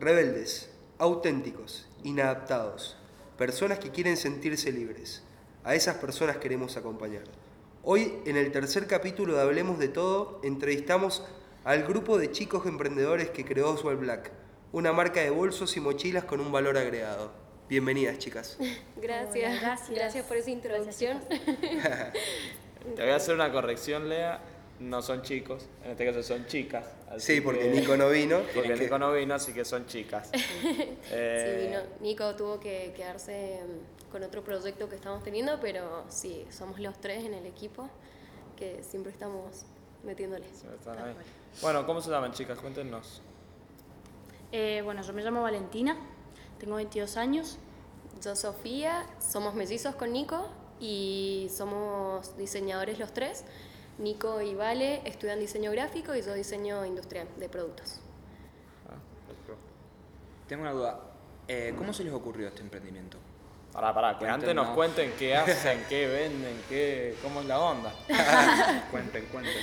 rebeldes, auténticos, inadaptados, personas que quieren sentirse libres. A esas personas queremos acompañar. Hoy, en el tercer capítulo de Hablemos de Todo, entrevistamos al grupo de chicos emprendedores que creó Oswald Black, una marca de bolsos y mochilas con un valor agregado. Bienvenidas, chicas. Gracias. gracias. Gracias por esa introducción. Te voy a hacer una corrección, Lea. No son chicos, en este caso son chicas. así Sí, porque que- Nico no vino. Porque que- Nico no vino, así que son chicas. Sí, Eh, vino. Nico tuvo que quedarse mm, con otro proyecto que estamos teniendo, pero sí, somos los tres en el equipo que siempre estamos metiéndoles. Bueno, ¿cómo se llaman, chicas? Cuéntenos. Eh, bueno, yo me llamo Valentina, tengo 22 años. Yo, Sofía, somos mellizos con Nico y somos diseñadores los tres. Nico y Vale estudian diseño gráfico y yo diseño industrial de productos. Tengo una duda. Eh, ¿Cómo se les ocurrió este emprendimiento? Pará, pará, que antes nos cuenten qué hacen, qué venden, qué, cómo es la onda. cuenten, cuenten.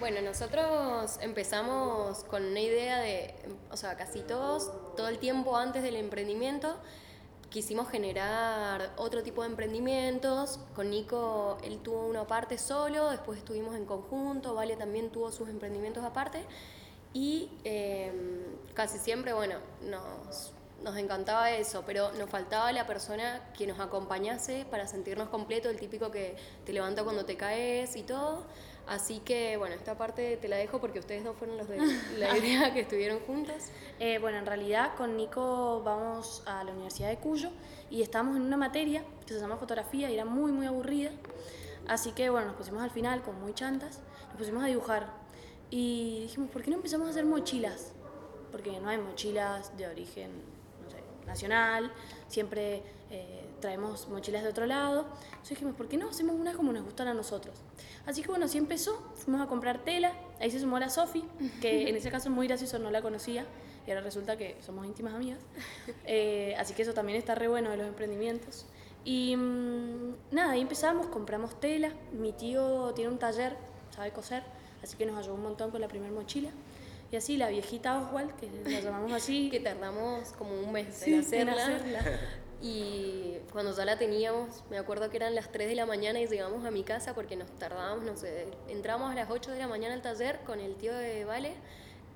Bueno, nosotros empezamos con una idea de, o sea, casi todos, todo el tiempo antes del emprendimiento, quisimos generar otro tipo de emprendimientos. Con Nico, él tuvo una parte solo, después estuvimos en conjunto, Vale también tuvo sus emprendimientos aparte. Y eh, casi siempre, bueno, nos, nos encantaba eso, pero nos faltaba la persona que nos acompañase para sentirnos completo, el típico que te levanta cuando te caes y todo. Así que, bueno, esta parte te la dejo porque ustedes dos fueron los de la idea que estuvieron juntos. Eh, bueno, en realidad con Nico vamos a la Universidad de Cuyo y estábamos en una materia que se llama fotografía y era muy, muy aburrida. Así que, bueno, nos pusimos al final, con muy chantas, nos pusimos a dibujar. Y dijimos, ¿por qué no empezamos a hacer mochilas? Porque no hay mochilas de origen no sé, nacional, siempre eh, traemos mochilas de otro lado. Entonces dijimos, ¿por qué no hacemos una como nos gustan a nosotros? Así que bueno, así empezó, fuimos a comprar tela, ahí se sumó la Sofi, que en ese caso es muy gracioso, no la conocía, y ahora resulta que somos íntimas amigas. Eh, así que eso también está re bueno de los emprendimientos. Y mm, nada, ahí empezamos, compramos tela, mi tío tiene un taller, sabe coser, así que nos ayudó un montón con la primera mochila. Y así la viejita Oswald, que la llamamos así, Que tardamos como un mes Sí, en en hacerla. Y cuando ya la teníamos, me acuerdo que eran las 3 de la mañana y llegamos a mi casa porque nos tardábamos, no sé, entramos a las 8 de la mañana al taller con el tío de Vale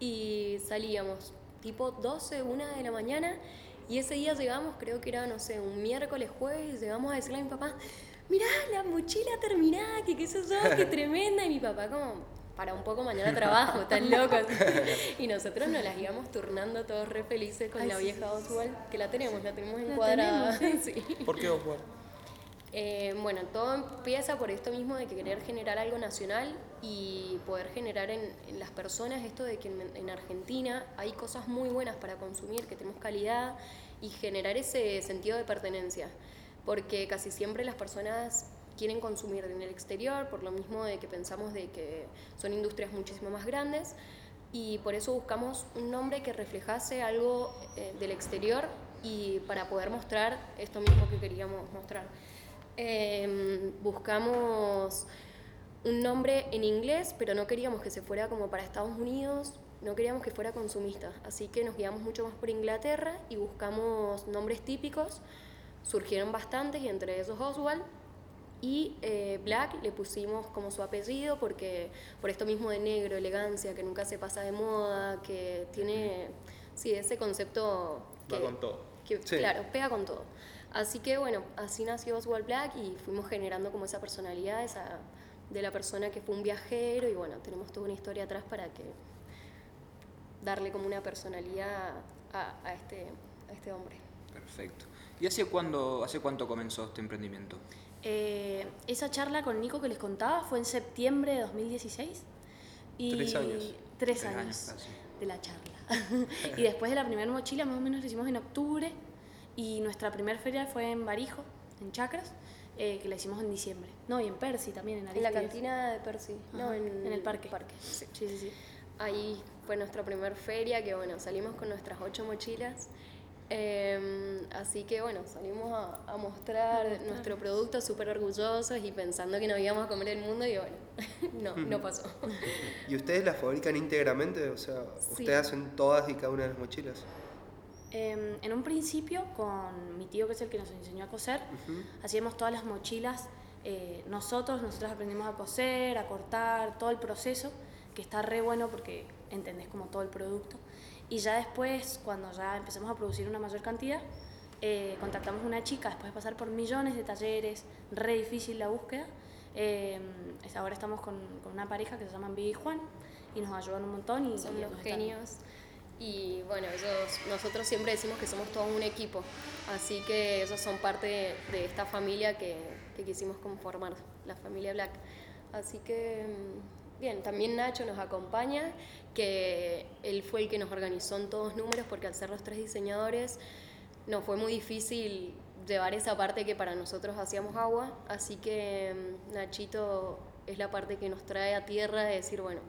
y salíamos tipo 12, 1 de la mañana. Y ese día llegamos, creo que era, no sé, un miércoles, jueves, y llegamos a decirle a mi papá, mirá, la mochila terminada, que qué sé yo, qué tremenda, y mi papá como... Para un poco mañana trabajo, tan locos. y nosotros nos las íbamos turnando todos re felices con Ay, la sí, vieja Oswald, que la tenemos, la tenemos La encuadrada. tenemos, Sí. ¿Por qué Oswald? Eh, bueno, todo empieza por esto mismo de que querer generar algo nacional y poder generar en, en las personas esto de que en, en Argentina hay cosas muy buenas para consumir, que tenemos calidad y generar ese sentido de pertenencia. Porque casi siempre las personas quieren consumir en el exterior, por lo mismo de que pensamos de que son industrias muchísimo más grandes y por eso buscamos un nombre que reflejase algo eh, del exterior y para poder mostrar esto mismo que queríamos mostrar. Em, buscamos un nombre en inglés, pero no queríamos que se fuera como para Estados Unidos, no queríamos que fuera consumista, así que nos guiamos mucho más por Inglaterra y buscamos nombres típicos, surgieron bastantes y entre esos Oswald. Y eh, Black le pusimos como su apellido porque por esto mismo de negro, elegancia, que nunca se pasa de moda, que tiene, sí, ese concepto Va que, con todo. que, Sí. claro, pega con todo. Así que bueno, así nació Oswald Black y fuimos generando como esa personalidad, esa de la persona que fue un viajero y bueno, tenemos toda una historia atrás para que darle como una personalidad a, a este, a este hombre. Perfecto. ¿Y hace, cuándo, hace cuánto comenzó este emprendimiento? Eh, esa charla con Nico que les contaba fue en septiembre de 2016. Y Tres años. Tres Tres años, años de la charla. y después de la primera mochila, más o menos la hicimos en octubre. Y nuestra primera feria fue en Barijo, en Chacras, eh, que la hicimos en diciembre. No, y en Percy también, en En la cantina de Percy, no, en, en el parque. sí. Sí, sí, sí. Ahí fue nuestra primera feria, que bueno, salimos con nuestras ocho mochilas Em, así que bueno, salimos a, a mostrar nuestro producto súper orgullosos y pensando que nos íbamos a comer el mundo y bueno, no, no pasó. ¿Y ustedes las fabrican íntegramente? O sea, Sí. ¿ustedes hacen todas y cada una de las mochilas? Em, en un principio, con mi tío, que es el que nos enseñó a coser, hacíamos todas las mochilas eh, nosotros, nosotros aprendimos a coser, a cortar, todo el proceso, que está re bueno porque entendés como todo el producto. Y ya después, cuando ya empezamos a producir una mayor cantidad, eh, contactamos una chica, después de pasar por millones de talleres, re difícil la búsqueda. eh, ahora estamos con, con una pareja que se llaman Vivi y Juan y nos ayudan un montón. Y, Son los nos están- genios. Y bueno, ellos, nosotros siempre decimos que somos todo un equipo, así que ellos son parte de, de esta familia que, que quisimos conformar, la familia Black. Así que, mm, bien, también Nacho nos acompaña, que él fue el que nos organizó en todos números, porque al ser los tres diseñadores, nos fue muy difícil llevar esa parte que para nosotros hacíamos agua, así que mm, Nachito es la parte que nos trae a tierra de decir, bueno,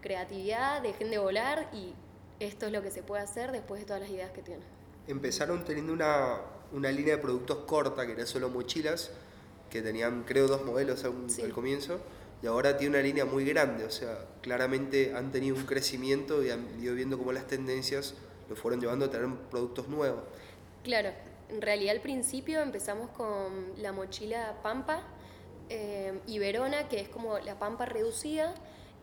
creatividad, dejen de volar y esto es lo que se puede hacer después de todas las ideas que tienen. Empezaron teniendo una, una línea de productos corta, que era solo mochilas, que tenían creo dos modelos Sí. al comienzo, y ahora tiene una línea muy grande, o sea, claramente han tenido un crecimiento y han ido viendo cómo las tendencias lo fueron llevando a tener productos nuevos. Claro, en realidad al principio empezamos con la mochila Pampa eh, y Verona, que es como la Pampa reducida,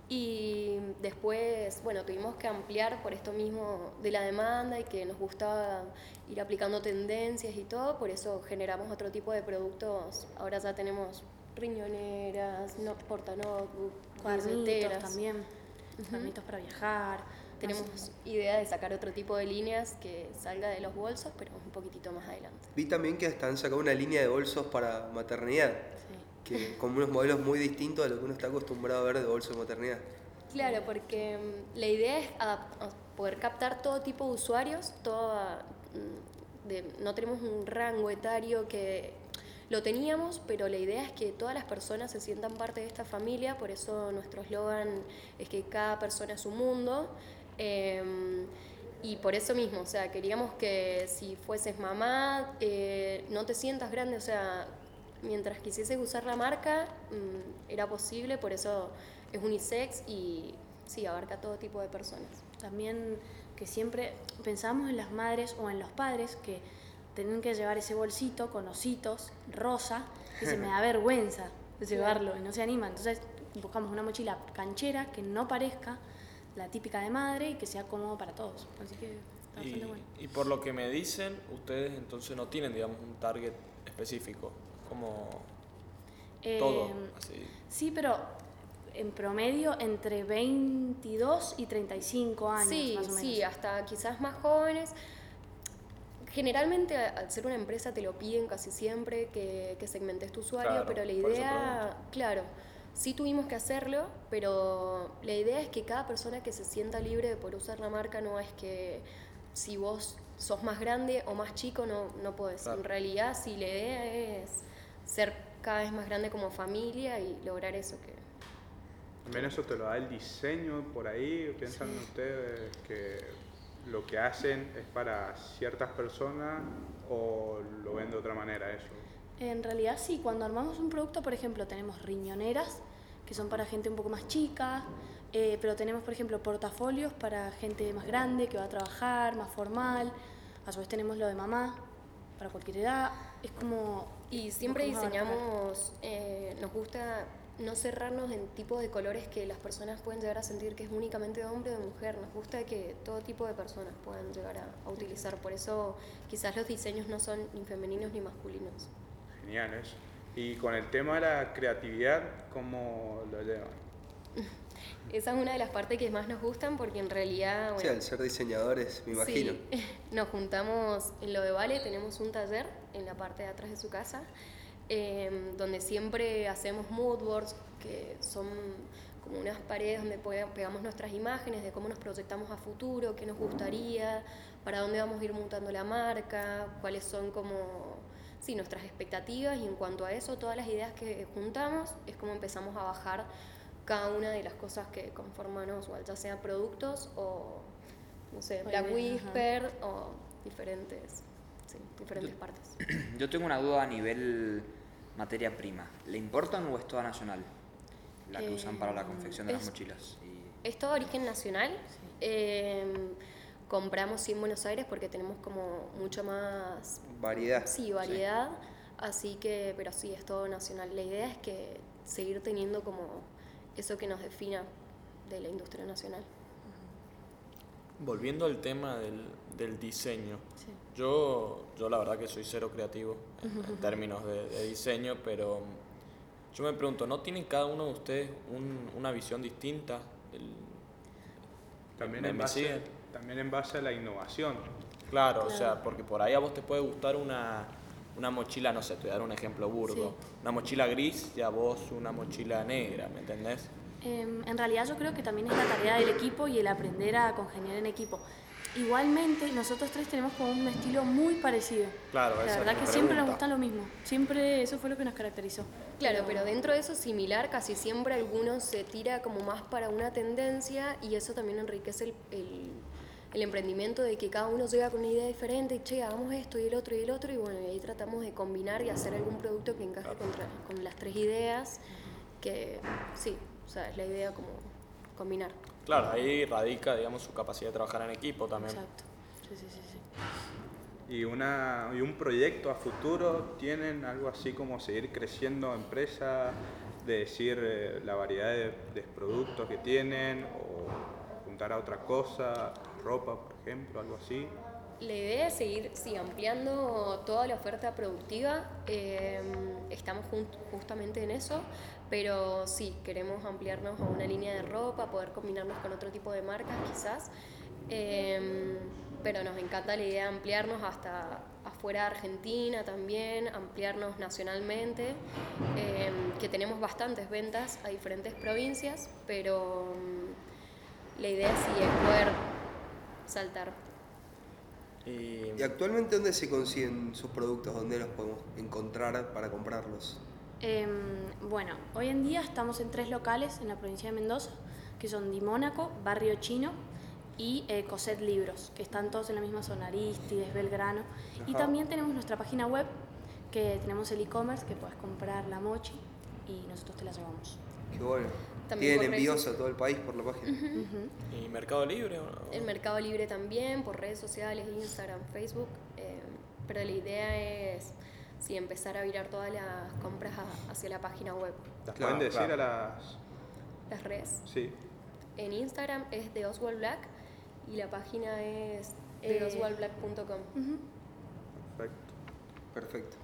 y después, bueno, tuvimos que ampliar por esto mismo de la demanda y que nos gustaba ir aplicando tendencias y todo, por eso generamos otro tipo de productos. Ahora ya tenemos riñoneras, no, portanotebook, Cuadernitos billuteras. también, cuadernitos para viajar. Tenemos así. idea de sacar otro tipo de líneas que salga de los bolsos, pero un poquitito más adelante. Vi también que hasta han sacado una línea de bolsos para maternidad, Sí. que con unos modelos muy distintos a lo que uno está acostumbrado a ver de bolsos de maternidad. Claro, porque mm, la idea es poder captar todo tipo de usuarios, toda, mm, de- no tenemos un rango etario que lo teníamos, pero la idea es que todas las personas se sientan parte de esta familia, por eso nuestro eslogan es que cada persona es un mundo. em, y por eso mismo, o sea, queríamos que si fueses mamá, eh, no te sientas grande, o sea, mientras quisieses usar la marca, mm, era posible, por eso es unisex y sí, abarca todo tipo de personas. También que siempre pensamos en las madres o en los padres que tienen que llevar ese bolsito con ositos rosa y se me da vergüenza de llevarlo y no se anima. Entonces buscamos una mochila canchera que no parezca la típica de madre y que sea cómodo para todos. Así que está Y, bastante bueno. y por lo que me dicen, ustedes entonces no tienen, digamos, un target específico, como todo, así. Sí, pero en promedio entre 22 y 35 años. sí, más o menos. sí, hasta quizás más jóvenes. Generalmente al ser una empresa te lo piden casi siempre que, que segmentes tu usuario, Claro, pero la idea, claro, sí tuvimos que hacerlo, pero la idea es que cada persona que se sienta libre de poder usar la marca no es que si vos sos más grande o más chico no, no podés. Claro. En realidad sí, la idea es ser cada vez más grande como familia y lograr eso que... También eso te lo da el diseño por ahí. ¿Piensan ustedes que lo que hacen es para ciertas personas o lo ven de otra manera eso? En realidad sí, cuando armamos un producto, por ejemplo, tenemos riñoneras, que son para gente un poco más chica, eh, pero tenemos, por ejemplo, portafolios para gente más grande, que va a trabajar, más formal, a su vez tenemos lo de mamá, para cualquier edad, es como... Y siempre diseñamos, eh, nos gusta no cerrarnos en tipos de colores que las personas pueden llegar a sentir que es únicamente de hombre o de mujer. Nos gusta que todo tipo de personas puedan llegar a, a utilizar. Por eso quizás los diseños no son ni femeninos ni masculinos. Genial eso. Y con el tema de la creatividad, ¿cómo lo llevan? Esa es una de las partes que más nos gustan porque en realidad... Bueno, sea, al ser diseñadores, me imagino. Sí, nos juntamos en lo de Vale, tenemos un taller en la parte de atrás de su casa, eh, donde siempre hacemos mood boards, que son como unas paredes donde pe- pegamos nuestras imágenes de cómo nos proyectamos a futuro, qué nos gustaría, para dónde vamos a ir mutando la marca, cuáles son como sí, nuestras expectativas y en cuanto a eso, todas las ideas que juntamos es como empezamos a bajar cada una de las cosas que conforman Oswald, ya sean productos o no sé, Black ajá. Whisper o diferentes, sí, diferentes partes. Yo tengo una duda a nivel materia prima. ¿Le importan o es toda nacional? La que usan para la confección de las mochilas. Y- Es todo origen nacional. Eh, compramos sí en Buenos Aires porque tenemos como mucho más Variedad. Sí, variedad. Así que, pero sí, es todo nacional. La idea es que seguir teniendo como eso que nos defina de la industria nacional. Volviendo al tema del, del diseño, Sí. yo, yo la verdad que soy cero creativo en, términos de, de diseño, pero yo me pregunto, ¿no tienen cada uno de ustedes un- una visión distinta? del- También ¿Me- en, base, también en base a la innovación. Claro, o sea, porque por ahí a vos te puede gustar una, una mochila, no sé, te voy a dar un ejemplo burdo, Sí. una mochila gris y a vos una mochila negra, ¿me entendés? Em, en realidad yo creo que también es la tarea del equipo y el aprender a congeniar en equipo. Igualmente, nosotros tres tenemos como un estilo muy parecido. Claro, La es verdad mi que siempre nos gusta lo mismo. Siempre eso fue lo que nos caracterizó. Claro, pero dentro de eso similar, casi siempre alguno se tira como más para una tendencia y eso también enriquece el, el- el emprendimiento de que cada uno llega con una idea diferente y che, hagamos esto y el otro y el otro y bueno, y ahí tratamos de combinar y hacer algún producto que encaje contra- con las tres ideas, que sí, o sea, es la idea como combinar. Claro, ahí radica, digamos, su capacidad de trabajar en equipo también. Exacto. Sí, sí, sí, sí. Y, una, y un proyecto a futuro, ¿tienen algo así como seguir creciendo empresa, de decir eh, la variedad de, de productos que tienen o apuntar a otra cosa, ropa, por ejemplo, algo así? La idea es seguir sí, ampliando toda la oferta productiva. eh, estamos justamente en eso, pero sí, queremos ampliarnos a una línea de ropa, poder combinarnos con otro tipo de marcas quizás. eh, pero nos encanta la idea de ampliarnos hasta afuera de Argentina también, ampliarnos nacionalmente, eh, que tenemos bastantes ventas a diferentes provincias, pero mm, la idea sí es poder saltar. Y, ¿Y actualmente dónde se consiguen sus productos? ¿Dónde los podemos encontrar para comprarlos? Em, bueno, hoy en día estamos en tres locales en la provincia de Mendoza, que son Di Mónaco, Barrio Chino y eh, Coset Libros, que están todos en la misma zona, Aristides, Belgrano. Y Ajá. también tenemos nuestra página web, que tenemos el e-commerce, que puedes comprar la mochi y nosotros te la llevamos. Qué bueno. También Tienen envíos a todo el país por la página. ¿Y Mercado Libre? o no? En Mercado Libre también, por redes sociales, Instagram, Facebook. eh, pero la idea es sí, empezar a virar todas las compras a- hacia la página web. ¿Las Claro, pueden decir claro. a las...? Las redes. Sí, En Instagram es de Oswald Black y la página es Eh, de oswaldblack.com. Ujú. perfecto. Perfecto.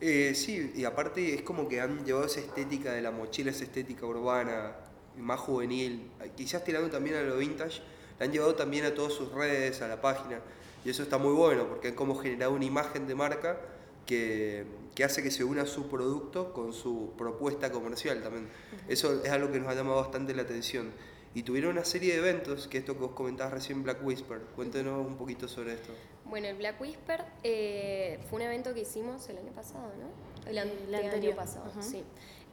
Eh, sí, y aparte es como que han llevado esa estética de la mochila, esa estética urbana, más juvenil, quizás tirando también a lo vintage, la han llevado también a todas sus redes, a la página, y eso está muy bueno porque han como generado una imagen de marca que, que hace que se una su producto con su propuesta comercial también. Eso es algo que nos ha llamado bastante la atención. Y tuvieron una serie de eventos, que esto que vos comentabas recién, Black Whisper. Cuéntenos un poquito sobre esto. Bueno, el Black Whisper eh, fue un evento que hicimos el año pasado, ¿no? El, El ante- anterior, año pasado, ajá. sí.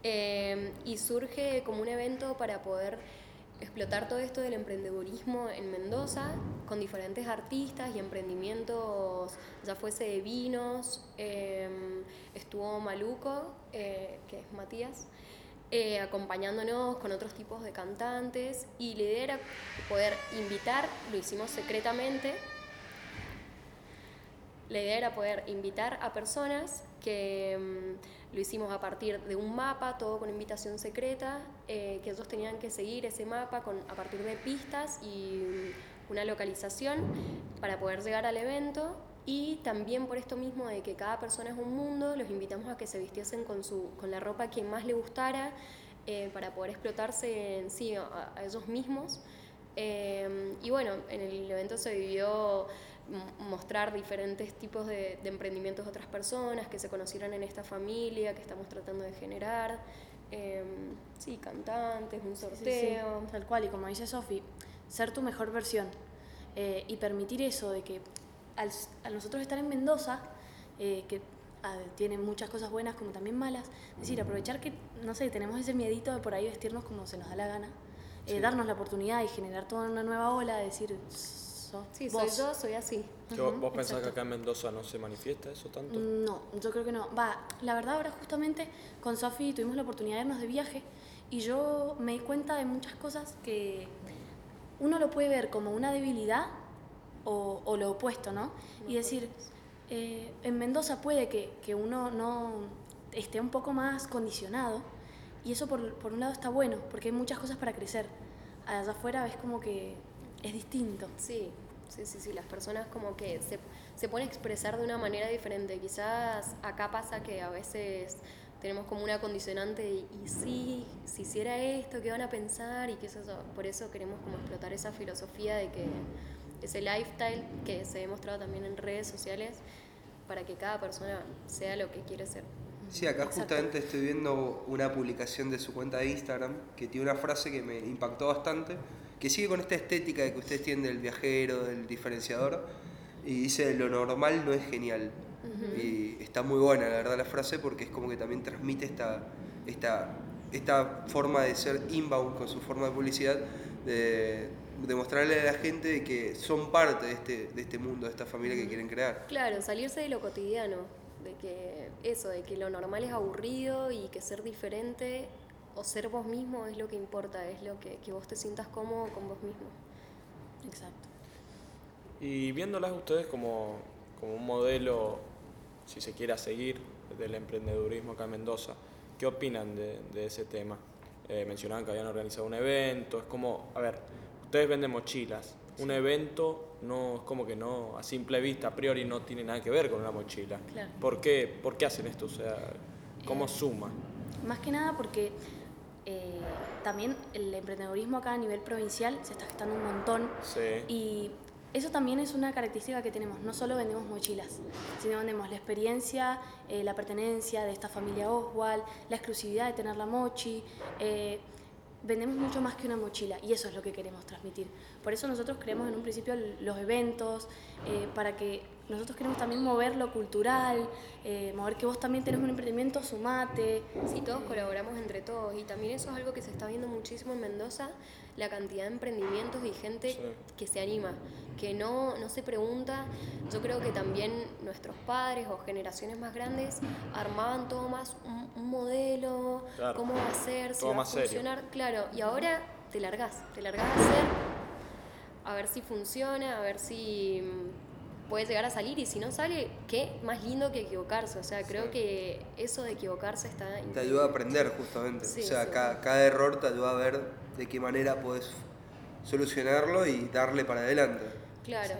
Eh, y surge como un evento para poder explotar todo esto del emprendedurismo en Mendoza con diferentes artistas y emprendimientos, ya fuese de vinos, eh, estuvo Maluco, eh, que es Matías, eh, acompañándonos con otros tipos de cantantes y la idea era poder invitar, lo hicimos secretamente, la idea era poder invitar a personas que mm, lo hicimos a partir de un mapa, todo con invitación secreta, eh, que ellos tenían que seguir ese mapa con, a partir de pistas y mm, una localización para poder llegar al evento. Y también por esto mismo de que cada persona es un mundo, los invitamos a que se vistiesen con, su, con la ropa que más le gustara eh, para poder explotarse en sí a, a ellos mismos. Eh, y bueno, en el evento se vivió mostrar diferentes tipos de, de emprendimientos de otras personas que se conocieran en esta familia que estamos tratando de generar. Eh, sí, cantantes, un Sí, sí, sorteo. tal cual, y como dice Sofi, ser tu mejor versión eh, y permitir eso de que al, al nosotros estar en Mendoza, eh, que ah, tiene muchas cosas buenas como también malas, es decir, aprovechar que, no sé, tenemos ese miedito de por ahí vestirnos como se nos da la gana, eh, darnos la oportunidad y generar toda una nueva ola, de decir, sos Sí, soy yo, soy así. ¿Que ¿Vos, vos pensás exacto. que acá en Mendoza no se manifiesta eso tanto? No, yo creo que no. Va, la verdad ahora justamente con Sofi tuvimos la oportunidad de irnos de viaje y yo me di cuenta de muchas cosas que uno lo puede ver como una debilidad o, o lo opuesto, ¿no? Y decir, eh, en Mendoza puede que, que uno no esté un poco más condicionado y eso por, por un lado está bueno porque hay muchas cosas para crecer. Allá afuera ves como que es distinto. Sí, sí, sí, sí, las personas como que se, se pueden expresar de una manera diferente. Quizás acá pasa que a veces tenemos como una condicionante y, y sí, si hiciera esto, ¿qué van a pensar? Y que eso, por eso queremos como explotar esa filosofía de que ese lifestyle que se ha demostrado también en redes sociales para que cada persona sea lo que quiere ser. Sí, acá Exacto. justamente estoy viendo una publicación de su cuenta de Instagram que tiene una frase que me impactó bastante, que sigue con esta estética de que ustedes tienen del viajero, del diferenciador, y dice, lo normal no es genial. Y está muy buena, la verdad, la frase, porque es como que también transmite esta, esta, esta forma de ser inbound con su forma de publicidad, de demostrarle a la gente de que son parte de este, de este mundo, de esta familia que quieren crear. Claro, salirse de lo cotidiano, de que eso, de que lo normal es aburrido y que ser diferente o ser vos mismo es lo que importa, es lo que, que vos te sientas cómodo con vos mismo. Exacto. Y viéndolas ustedes como, como un modelo, si se quiere, seguir del emprendedurismo acá en Mendoza, ¿qué opinan de, de ese tema? Eh, mencionaban que habían organizado un evento, es como, a ver, ustedes venden mochilas, un evento no es como que no, a simple vista, a priori no tiene nada que ver con una mochila. Claro. ¿Por qué, ¿Por qué hacen esto? O sea, ¿cómo Eh, suma? Más que nada porque eh, también el emprendedorismo acá a nivel provincial se está gestando un montón Sí. y eso también es una característica que tenemos. No solo vendemos mochilas, sino vendemos la experiencia, eh, la pertenencia de esta familia Oswald, la exclusividad de tener la mochi. eh, vendemos mucho más que una mochila y eso es lo que queremos transmitir. Por eso nosotros creemos en un principio los eventos, eh, para que nosotros queremos también mover lo cultural, eh, mover que vos también tenés un emprendimiento, sumate. Sí, todos colaboramos entre todos y también eso es algo que se está viendo muchísimo en Mendoza, la cantidad de emprendimientos y gente Sí. que se anima, que no, no se pregunta. Yo creo que también nuestros padres o generaciones más grandes armaban todo más un, un modelo, Claro. cómo va a ser, si Todo va a serio. funcionar, claro, y ahora te largás, te largás a hacer, a ver si funciona, a ver si mm, puede llegar a salir y si no sale, qué más lindo que equivocarse, o sea, creo que eso de equivocarse está Te increíble. ayuda a aprender justamente. Sí, o sea, sí. cada, cada error te ayuda a ver de qué manera puedes solucionarlo y darle para adelante. Claro.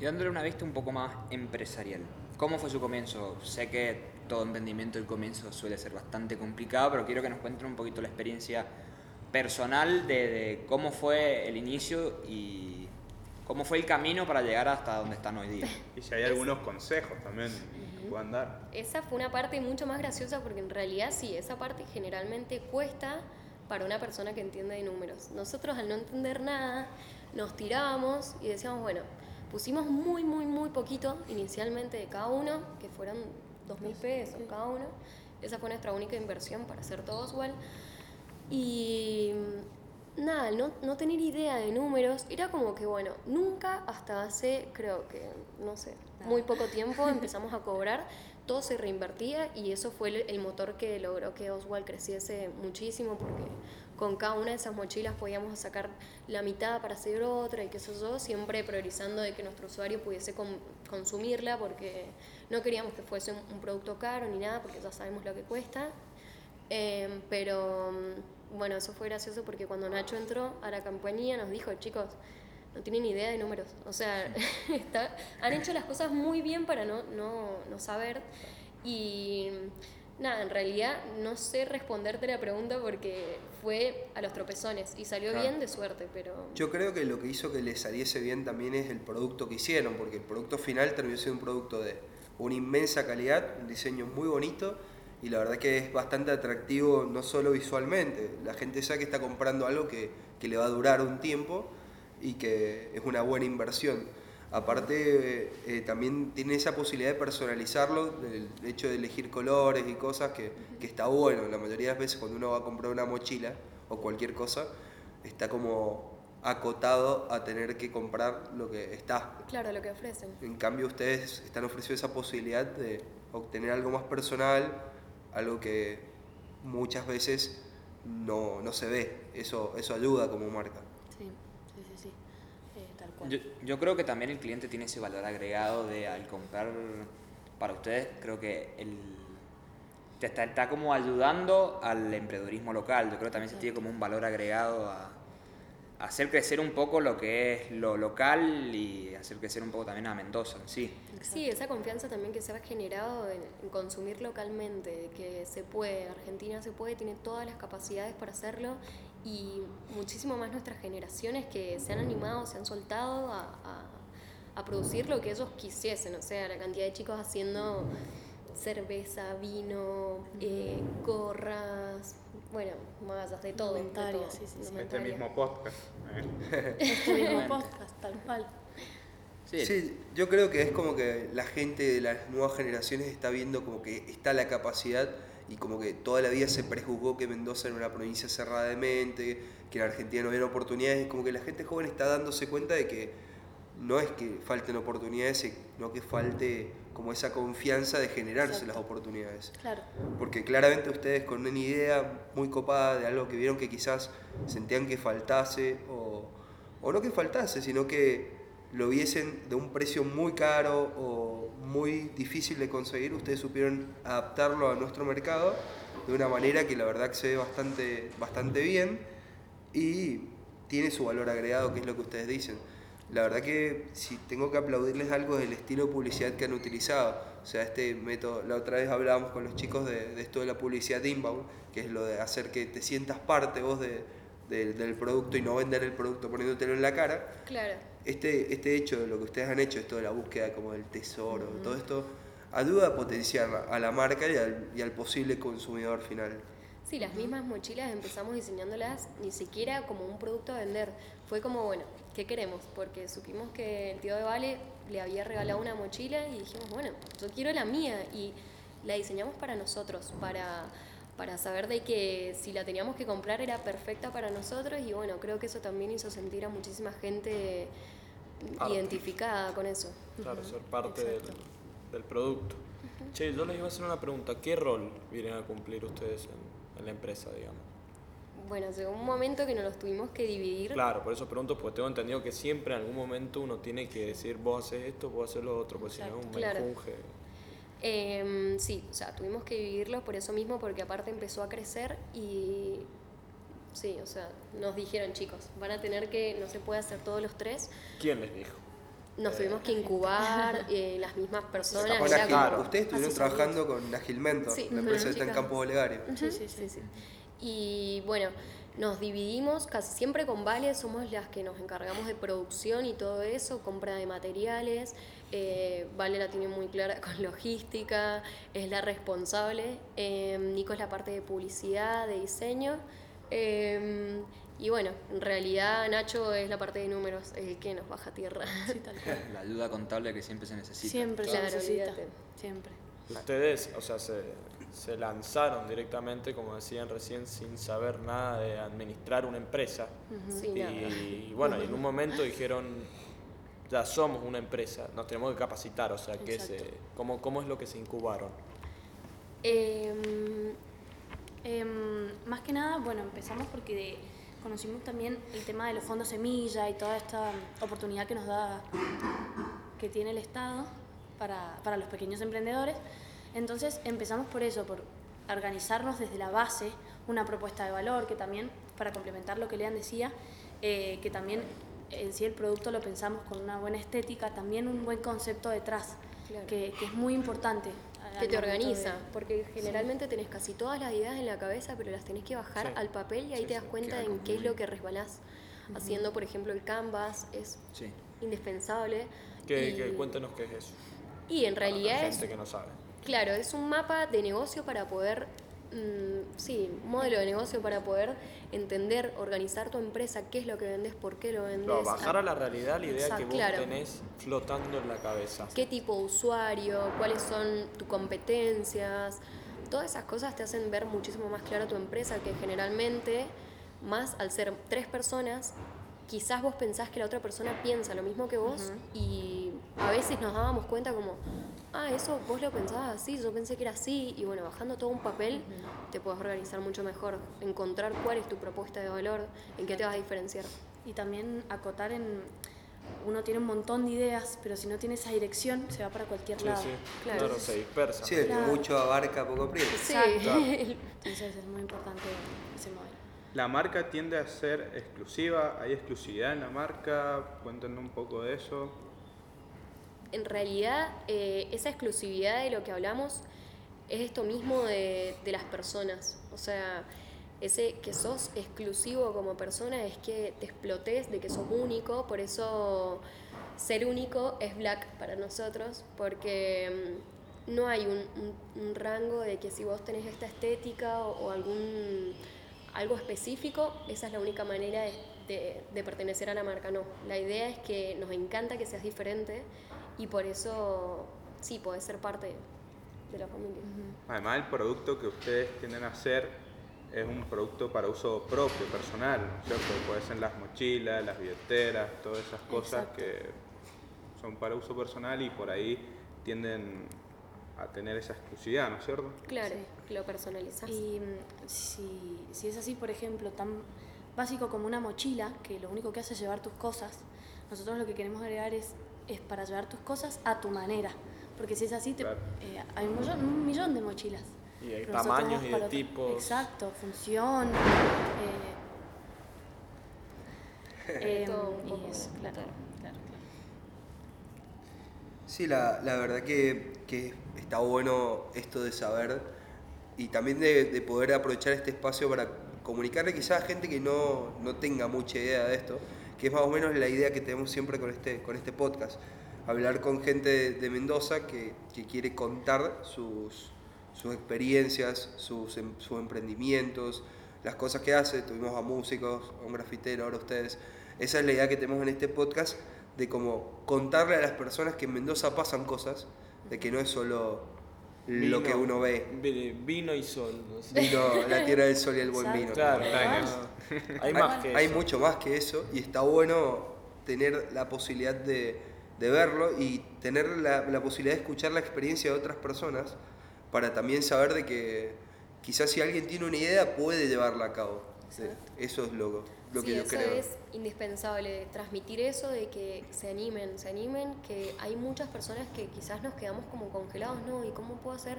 Y dándole una vista un poco más empresarial. ¿Cómo fue su comienzo? Sé que todo emprendimiento el comienzo suele ser bastante complicado, pero quiero que nos cuenten un poquito la experiencia personal de, de cómo fue el inicio y cómo fue el camino para llegar hasta donde están hoy día. Y si hay algunos consejos también que puedan dar. Esa fue una parte mucho más graciosa porque en realidad sí, esa parte generalmente cuesta para una persona que entiende de números. Nosotros al no entender nada nos tirábamos y decíamos, bueno, pusimos muy, muy, muy poquito inicialmente de cada uno, que fueron dos mil pesos cada uno. Esa fue nuestra única inversión para hacer todo igual. Y nada, no, no tener idea de números, era como que, bueno, nunca hasta hace, creo que, no sé, muy poco tiempo empezamos a cobrar, todo se reinvertía y eso fue el, el motor que logró que Oswald creciese muchísimo porque con cada una de esas mochilas podíamos sacar la mitad para hacer otra y qué sé yo, siempre priorizando de que nuestro usuario pudiese con- consumirla porque no queríamos que fuese un, un producto caro ni nada porque ya sabemos lo que cuesta. Em, pero mm, bueno, eso fue gracioso porque cuando Nacho entró a la compañía nos dijo, chicos, no tienen idea de números. O sea, está- han hecho las cosas muy bien para no, no, no saber. Y nada, en realidad no sé responderte la pregunta porque fue a los tropezones y salió bien de suerte, pero... Yo creo que lo que hizo que les saliese bien también es el producto que hicieron, porque el producto final terminó siendo un producto de una inmensa calidad, un diseño muy bonito y la verdad que es bastante atractivo no solo visualmente, la gente sabe que está comprando algo que, que le va a durar un tiempo y que es una buena inversión. Aparte, eh, también tiene esa posibilidad de personalizarlo, el hecho de elegir colores y cosas que, que está bueno. La mayoría de las veces cuando uno va a comprar una mochila o cualquier cosa, está como acotado a tener que comprar lo que está. Claro, lo que ofrecen. En cambio, ustedes están ofreciendo esa posibilidad de obtener algo más personal, algo que muchas veces no, no se ve. Eso, eso ayuda como marca. Yo, yo creo que también el cliente tiene ese valor agregado de al comprar para ustedes, creo que el, te está, está como ayudando al emprendedurismo local. Yo creo que también se tiene como un valor agregado a, hacer crecer un poco lo que es lo local y hacer crecer un poco también a Mendoza en sí. Sí, esa confianza también que se ha generado en, consumir localmente, que se puede, Argentina se puede, tiene todas las capacidades para hacerlo y muchísimo más nuestras generaciones que se han animado, se han soltado a, a- a producir lo que ellos quisiesen, o sea, la cantidad de chicos haciendo cerveza, vino, eh, gorras, bueno, mallas, de todo. de todo, sí, sí, sí. Este mismo podcast. ¿eh? Este mismo podcast, tal cual. Sí, Sí, yo creo que es como que la gente de las nuevas generaciones está viendo como que está la capacidad y como que toda la vida se prejuzgó que Mendoza era una provincia cerrada de mente, que en Argentina no había oportunidades, como que la gente joven está dándose cuenta de que no es que falten oportunidades, sino que falte como esa confianza de generarse Exacto. las oportunidades. Claro. Porque claramente ustedes con una idea muy copada de algo que vieron que quizás sentían que faltase, o, o no que faltase, sino que lo viesen de un precio muy caro o muy difícil de conseguir, ustedes supieron adaptarlo a nuestro mercado de una manera que la verdad se ve bastante, bastante bien y tiene su valor agregado, que es lo que ustedes dicen. La verdad que si tengo que aplaudirles algo es el estilo de publicidad que han utilizado. O sea, este método, la otra vez hablábamos con los chicos de, de esto de la publicidad inbound, que es lo de hacer que te sientas parte vos de- de- del producto y no vender el producto poniéndotelo en la cara. Claro. Este, este hecho de lo que ustedes han hecho, esto de la búsqueda como del tesoro, todo esto, ayuda a potenciar a la marca y al, y al posible consumidor final. Sí, las mismas mochilas empezamos diseñándolas ni siquiera como un producto a vender. Fue como, bueno, ¿qué queremos? Porque supimos que el tío de Vale le había regalado una mochila y dijimos, bueno, yo quiero la mía. Y la diseñamos para nosotros, para, para saber de que si la teníamos que comprar era perfecta para nosotros. Y bueno, creo que eso también hizo sentir a muchísima gente Parte. identificada con eso. Claro, ser parte del, producto. Che, yo les iba a hacer una pregunta. ¿Qué rol vienen a cumplir ustedes en, en la empresa, digamos? Bueno, llegó un momento que nos los tuvimos que dividir. Claro, por eso pregunto, porque tengo entendido que siempre en algún momento uno tiene que decir, vos haces esto, vos haces lo otro, porque si no es un Claro. Em, sí, o sea, tuvimos que dividirlo por eso mismo, porque aparte empezó a crecer y sí, o sea, nos dijeron chicos, van a tener que, no se puede hacer todos los tres, ¿Quién les dijo? nos tuvimos que incubar, eh, las mismas personas. Con Agil- como- Ustedes estuvieron trabajando con Agilmentor, Sí, la empresa está en. Campo Olegario. Sí, sí, sí. Sí, sí. Y bueno, nos dividimos, casi siempre con Vale somos las que nos encargamos de producción y todo eso, compra de materiales. eh, vale la tiene muy clara con logística, es la responsable. eh, Nico es la parte de publicidad, de diseño. eh, y bueno, en realidad Nacho es la parte de números, el que nos baja a tierra. Sí, tal cual. La ayuda contable que siempre se necesita. Siempre Claro, se necesita. olvídate. Siempre. Ustedes, o sea, se, se lanzaron directamente, como decían recién, sin saber nada de administrar una empresa. Sí, y, bueno, y en un momento dijeron, ya somos una empresa, nos tenemos que capacitar, o sea, que se, ¿cómo, ¿cómo es lo que se incubaron? Em, Em, más que nada, bueno, empezamos porque de- conocimos también el tema de los fondos semilla y toda esta oportunidad que nos da, que tiene el Estado para, para los pequeños emprendedores. Entonces empezamos por eso, por organizarnos desde la base, una propuesta de valor que también, para complementar lo que Lean decía, eh, que también en sí el producto lo pensamos con una buena estética, también un buen concepto detrás, Claro. que, que es muy importante. que te de- organiza, porque generalmente tenés casi todas las ideas en la cabeza, pero las tenés que bajar Sí. al papel y ahí Sí, te das sí, cuenta en qué es lo que resbalás. Haciendo, por ejemplo, el canvas es Sí. indispensable. Que, y, que cuéntenos qué es eso. y en para la realidad es, gente que no sabe. Claro, es un mapa de negocio para poder, mm, sí, un modelo de negocio para poder entender, organizar tu empresa, qué es lo que vendes, por qué lo vendes. Claro, bajar a la realidad la idea que vos claro. tenés flotando en la cabeza. qué tipo de usuario, cuáles son tus competencias. Todas esas cosas te hacen ver muchísimo más claro tu empresa, que generalmente, más al ser tres personas, quizás vos pensás que la otra persona piensa lo mismo que vos y a veces nos dábamos cuenta como, ah, eso vos lo pensabas así, yo pensé que era así y bueno, bajando todo un papel te puedes organizar mucho mejor, encontrar cuál es tu propuesta de valor, en qué te vas a diferenciar. Y también acotar en... Uno tiene un montón de ideas, pero si no tiene esa dirección, se va para cualquier Sí, lado. sí. Claro. Claro, se dispersa. Sí, Claro. mucho abarca, poco aprieta. Sí, Entonces es muy importante ese modelo. La marca tiende a ser exclusiva, hay exclusividad en la marca, cuéntenos un poco de eso. En realidad eh, esa exclusividad de lo que hablamos es esto mismo de, de las personas. O sea, ese que sos exclusivo como persona es que te explotes de que sos único, por eso ser único es black para nosotros, porque mm, no hay un, un- un rango de que si vos tenés esta estética o, o algún algo específico, esa es la única manera de, de- de pertenecer a la marca. No, la idea es que nos encanta que seas diferente y por eso sí, podés ser parte de la familia. Además, el producto que ustedes tienden a hacer es un producto para uso propio, personal, ¿cierto? Puede ser las mochilas, las billeteras, todas esas cosas Exacto. que son para uso personal y por ahí tienden a tener esa exclusividad, ¿no es cierto? Claro, lo personalizás. Y mm, si, si es así, por ejemplo, tan básico como una mochila, que lo único que hace es llevar tus cosas, nosotros lo que queremos agregar es, es para llevar tus cosas a tu manera. Porque si es así, te- Claro. eh, hay un millón, un millón de mochilas. Y hay tamaños y de tipos. Exacto, función. eh, poco, y eso, claro, claro. claro, claro. Sí, la, la verdad que, que está bueno esto de saber y también de, de poder aprovechar este espacio para comunicarle quizás a gente que no, no tenga mucha idea de esto, que es más o menos la idea que tenemos siempre con este, con este podcast. Hablar con gente de, Mendoza que, que quiere contar sus, sus experiencias, sus, em- sus emprendimientos, las cosas que hace. Tuvimos a músicos, a un grafitero, ahora ustedes. Esa es la idea que tenemos en este podcast de como contarle a las personas que en Mendoza pasan cosas, de que no es solo lo que uno ve. vi- Vino y sol. no sé. Vino, la tierra del sol y el buen Exacto. vino. Claro. Hay más que Hay eso. mucho más que eso y está bueno tener la posibilidad de, de verlo y tener la, la posibilidad de escuchar la experiencia de otras personas para también saber de que quizás si alguien tiene una idea puede llevarla a cabo. Exacto. Eso es lo, lo sí, que yo eso creo. es indispensable, transmitir eso de que se animen, se animen, que hay muchas personas que quizás nos quedamos como congelados, ¿no? ¿Y cómo puedo hacer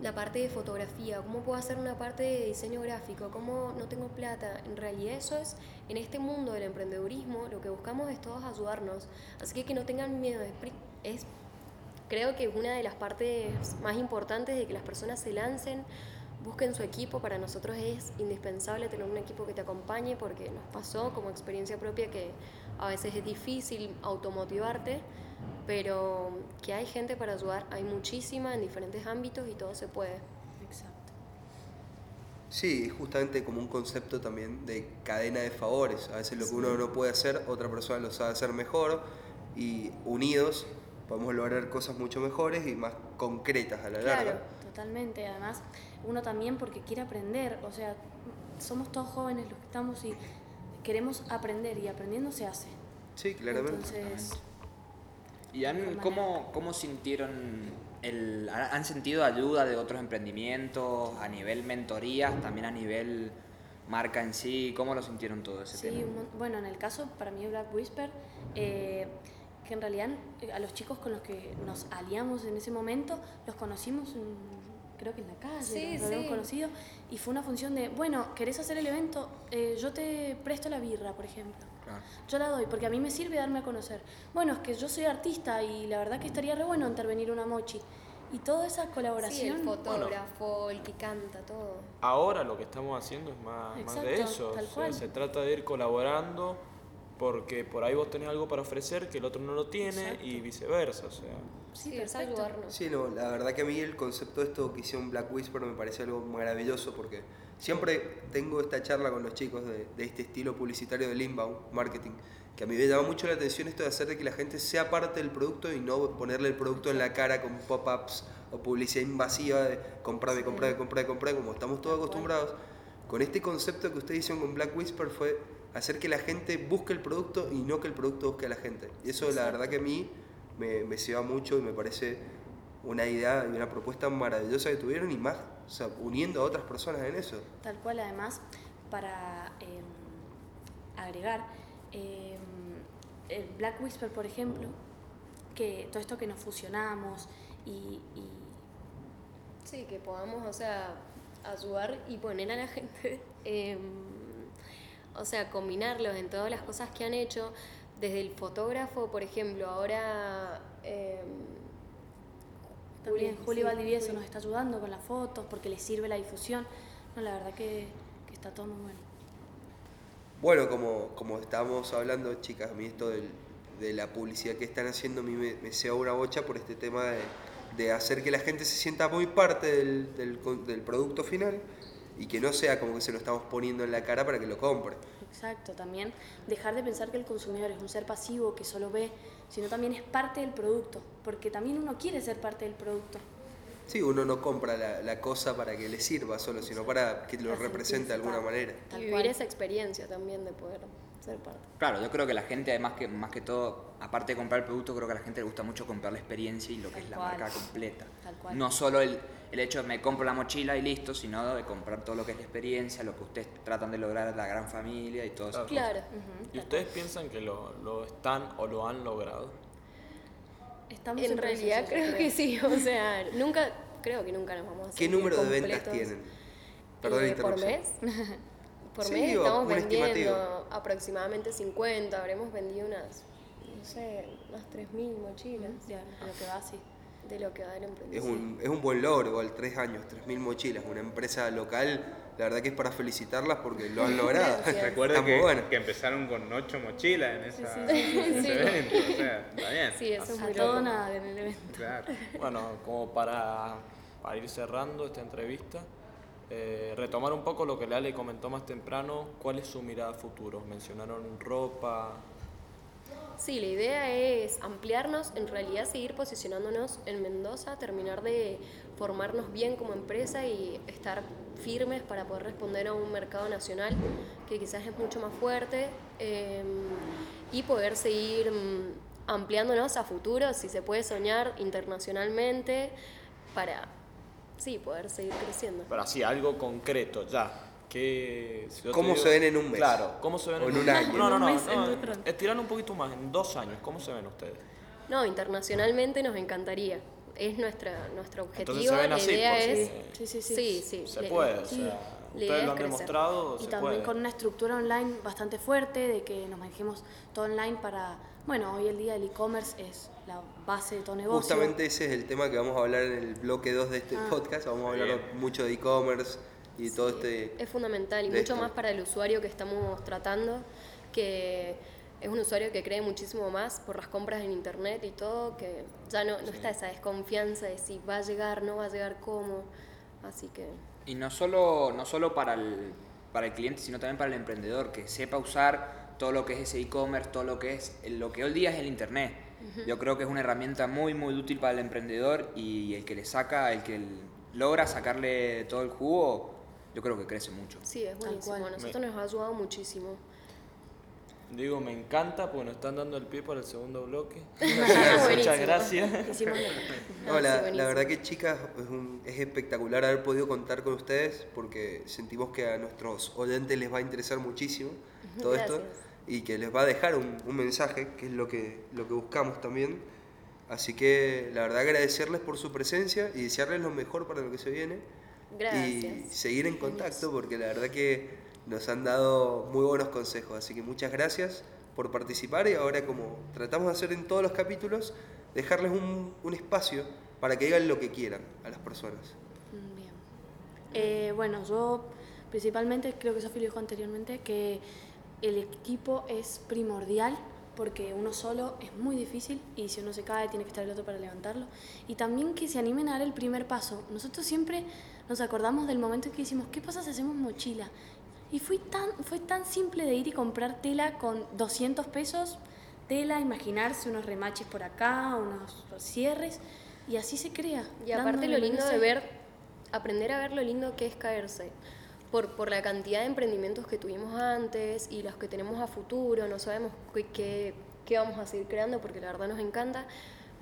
la parte de fotografía? ¿Cómo puedo hacer una parte de diseño gráfico? ¿Cómo no tengo plata? En realidad eso es, en este mundo del emprendedurismo, lo que buscamos es todos ayudarnos. Así que que no tengan miedo, es, es creo que una de las partes más importantes de que las personas se lancen, busquen su equipo. Para nosotros es indispensable tener un equipo que te acompañe porque nos pasó como experiencia propia que a veces es difícil automotivarte, pero que hay gente para ayudar, hay muchísima en diferentes ámbitos y todo se puede. Exacto. Sí, justamente como un concepto también de cadena de favores. A veces lo que uno no puede hacer, otra persona lo sabe hacer mejor y unidos podemos lograr cosas mucho mejores y más concretas a la Claro. larga. Totalmente, además uno también porque quiere aprender, o sea, somos todos jóvenes los que estamos y queremos aprender y aprendiendo se hace. Sí, claramente. Entonces, ¿Y han, cómo, cómo sintieron, el, han sentido ayuda de otros emprendimientos a nivel mentorías, también a nivel marca en sí? ¿Cómo lo sintieron todo ese sí, tema? bueno, en el caso para mí de Black Whisper, eh, que en realidad eh, a los chicos con los que nos aliamos en ese momento, los conocimos en- creo que en la calle, Sí, nos habíamos sí. conocido, y fue una función de, bueno, ¿querés hacer el evento? Eh, yo te presto la birra, por ejemplo. Claro. Yo la doy porque a mí me sirve darme a conocer. Bueno, es que yo soy artista y la verdad que estaría re bueno intervenir una mochi. Y toda esa Sí, colaboración. el fotógrafo, el que canta, todo. Ahora lo que estamos haciendo es más, más de eso. tal o sea, cual. se trata de ir colaborando porque por ahí vos tenés algo para ofrecer que el otro no lo tiene Exacto. y viceversa. O sea, Sí, Sí, es perfecto. ayudarnos. Sí, no, la verdad que a mí el concepto de esto que hicieron Black Whisper me parece algo maravilloso porque siempre tengo esta charla con los chicos de, de este estilo publicitario del inbound marketing, que a mí me llama mucho la atención esto de hacer de que la gente sea parte del producto y no ponerle el producto en la cara con pop-ups o publicidad invasiva de comprame, comprame, comprame, comprame, como estamos todos acostumbrados. Con este concepto que ustedes hicieron con Black Whisper fue hacer que la gente busque el producto y no que el producto busque a la gente. Y eso la verdad que a mí me, me lleva mucho y me parece una idea y una propuesta maravillosa que tuvieron y más, o sea, uniendo a otras personas en eso. Tal cual, además, para eh, agregar, eh, el Black Whisper, por ejemplo, que todo esto que nos fusionamos y, y Sí, que podamos, o sea, ayudar y poner a la gente, eh, o sea, combinarlos en todas las cosas que han hecho, desde el fotógrafo, por ejemplo, ahora... Eh, también Juli, sí, Valdivieso Juli. nos está ayudando con las fotos porque le sirve la difusión. No, la verdad que, que está todo muy bueno. Bueno, como, como estábamos hablando, chicas, a mí esto del- de la publicidad que están haciendo, a mí me, me sea una bocha por este tema de, de hacer que la gente se sienta muy parte del, del con- del producto final y que no sea como que se lo estamos poniendo en la cara para que lo compre. Exacto, también dejar de pensar que el consumidor es un ser pasivo que solo ve, sino también es parte del producto, porque también uno quiere ser parte del producto. Sí, uno no compra la, la cosa para que le sirva solo, sino para que lo represente de alguna manera. Y vivir esa experiencia también de poder ser parte. Claro, yo creo que la gente, además que más que todo, aparte de comprar el producto, creo que a la gente le gusta mucho comprar la experiencia y lo que Tal es la cual. marca completa. Tal cual. No solo el, el hecho de me compro la mochila y listo, sino de comprar todo lo que es la experiencia, lo que ustedes tratan de lograr, la gran familia y todo eso. Claro. ¿Y ustedes piensan que lo, lo están o lo han logrado? Estamos En proceso, realidad creo que sí, o sea, nunca, creo que nunca nos vamos a ¿Qué sentir número de ventas tienen? Perdón Eh, ¿Por mes? Por Sí, mes digo, estamos vendiendo estimativo. aproximadamente 50, habremos vendido unas, no sé, unas 3.000 mochilas Ya, lo que va así. de lo que va el Es un, es un buen logro, igual tres años, 3.000 mochilas, una empresa local, la verdad que es para felicitarlas porque lo han logrado. Muy que, bueno. que empezaron con ocho mochilas en, esa, sí, en ese sí. evento. O sea, está bien. Sí, eso es muy todo nada en el evento. Claro. Bueno, como para, para ir cerrando esta entrevista, eh, retomar un poco lo que Lale comentó más temprano, ¿cuál es su mirada a futuro? Mencionaron ropa, Sí, la idea es ampliarnos, en realidad seguir posicionándonos en Mendoza, terminar de formarnos bien como empresa y estar firmes para poder responder a un mercado nacional que quizás es mucho más fuerte eh, y poder seguir mm, ampliándonos a futuro, si se puede soñar internacionalmente, para sí, poder seguir creciendo. pero así, algo concreto, ya. ¿Qué, si yo te ¿Cómo se ven en un mes? Claro, ¿cómo se ven O en un mes? año. No, no, no, un mes, no, estirando un poquito más, en dos años, ¿cómo se ven ustedes? No, internacionalmente nos encantaría. Es nuestra, nuestro objetivo. Entonces se ven la así, idea porque- es. Sí, sí, sí. Sí, sí. Se le- puede, o sea, ustedes es lo han crecer. demostrado, Y se también puede. con una estructura online bastante fuerte, de que nos manejemos todo online para, bueno, hoy el día el e-commerce es la base de todo negocio. Justamente ese es el tema que vamos a hablar en el bloque 2 de este Ah. podcast. Vamos a hablar mucho de e-commerce y todo Sí, este... Es fundamental y mucho esto. más para el usuario que estamos tratando, que es un usuario que cree muchísimo más por las compras en internet y todo, que ya no, no está esa desconfianza de si va a llegar, no va a llegar, cómo. Así que Y no solo, no solo para, el, para el cliente, sino también para el emprendedor, que sepa usar todo lo que es ese e-commerce, todo lo que es lo que hoy día es el internet. Yo creo que es una herramienta muy, muy útil para el emprendedor y el que le saca, el que logra sacarle todo el jugo, yo creo que crece mucho. sí, es buenísimo. A nosotros nos ha ayudado muchísimo. Digo, me encanta porque nos están dando el pie para el segundo bloque. Muchas gracias. No, sí, la, la verdad que chicas, es, un- es espectacular haber podido contar con ustedes porque sentimos que a nuestros oyentes les va a interesar muchísimo todo esto Gracias. y que les va a dejar un, un mensaje, que es lo que, lo que buscamos también. Así que la verdad agradecerles por su presencia y desearles lo mejor para lo que se viene. Y Gracias. seguir en contacto porque la verdad que nos han dado muy buenos consejos. Así que muchas gracias por participar y ahora como tratamos de hacer en todos los capítulos, dejarles un, un espacio para que digan lo que quieran a las personas. Bien. Eh, bueno, yo principalmente, creo que Sofi lo dijo anteriormente, que el equipo es primordial porque uno solo es muy difícil y si uno se cae tiene que estar el otro para levantarlo. Y también que se animen a dar el primer paso. Nosotros siempre nos acordamos del momento en que decimos, ¿qué pasa si hacemos mochila? Y fue tan, fue tan simple de ir y comprar tela con 200 pesos, tela, imaginarse unos remaches por acá, unos cierres, y así se crea. Y aparte lo lindo de ver, aprender a ver lo lindo que es caerse. por, por la cantidad de emprendimientos que tuvimos antes y los que tenemos a futuro, no sabemos qué, qué, qué vamos a seguir creando porque la verdad nos encanta,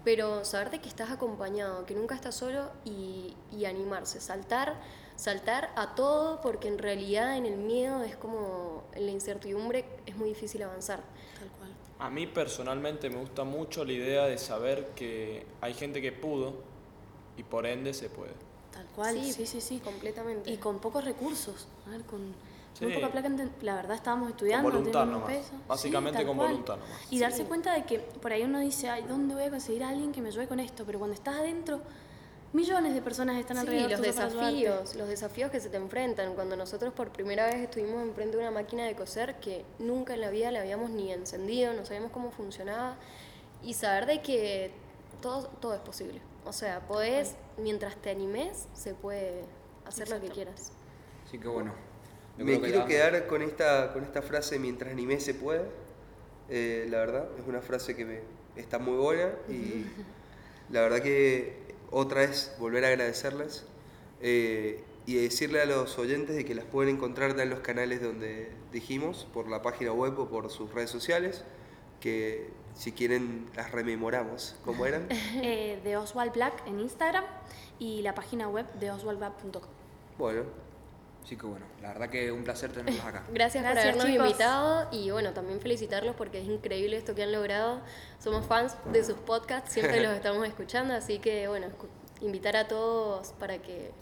pero saber de que estás acompañado, que nunca estás solo y, y animarse, saltar, saltar a todo porque en realidad en el miedo es como, en la incertidumbre es muy difícil avanzar. Tal cual. A mí personalmente me gusta mucho la idea de saber que hay gente que pudo y por ende se puede. Tal cual, sí, sí, sí. Completamente. Y con pocos recursos. A ver, con muy Sí. poca plata, enten- la verdad estábamos estudiando, no voluntad nomás. peso. Básicamente tal con cual. voluntad nomás. Y darse cuenta de que por ahí uno dice, ay, ¿dónde voy a conseguir a alguien que me ayude con esto? Pero cuando estás adentro, millones de personas están Sí, alrededor los para ayudarte. desafíos, los desafíos que se te enfrentan. Cuando nosotros por primera vez estuvimos enfrente de una máquina de coser que nunca en la vida la habíamos ni encendido, no sabíamos cómo funcionaba, y saber de que todo, todo es posible. O sea, podés, mientras te animes, se puede hacer lo que quieras. Así que bueno. Yo Me que quiero ya- quedar con esta, con esta frase mientras anime se puede. Eh, la verdad, es una frase que me está muy buena y la verdad que otra es volver a agradecerles eh, y decirle a los oyentes de que las pueden encontrar en los canales donde dijimos, por la página web o por sus redes sociales, que si quieren las rememoramos. ¿Cómo eran? Eh, de Oswald Black en Instagram y la página web de oswaldblack.com. Bueno, Así que bueno, la verdad que un placer tenerlos acá. Gracias, por habernos chicos. invitado y bueno, también felicitarlos porque es increíble esto que han logrado. Somos fans de sus podcasts, siempre los estamos escuchando, así que bueno, invitar a todos para que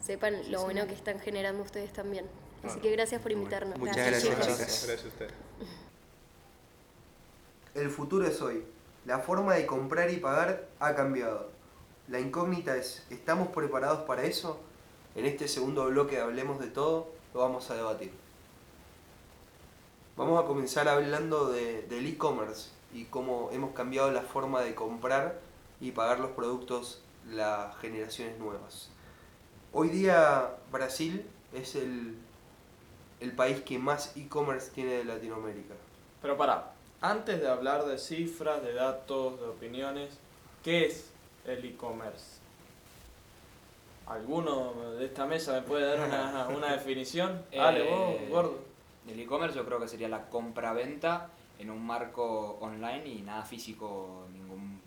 sepan lo bueno que están generando ustedes también. Así que gracias por invitarnos. muchas Gracias, gracias. Gracias a usted. El futuro es hoy. La forma de comprar y pagar ha cambiado. La incógnita es, ¿estamos preparados para eso? En este segundo bloque Hablemos de Todo lo vamos a debatir. Vamos a comenzar hablando de- del e-commerce y cómo hemos cambiado la forma de comprar y pagar los productos las generaciones nuevas. Hoy día Brasil es el, el país que más e-commerce tiene de Latinoamérica. Pero para, antes de hablar de cifras, de datos, de opiniones, ¿qué es el e-commerce? ¿Alguno de esta mesa me puede dar una, una definición? Dale, vos, Eh, gordo. El e-commerce yo creo que sería la compra-venta en un marco online y nada físico, ningún...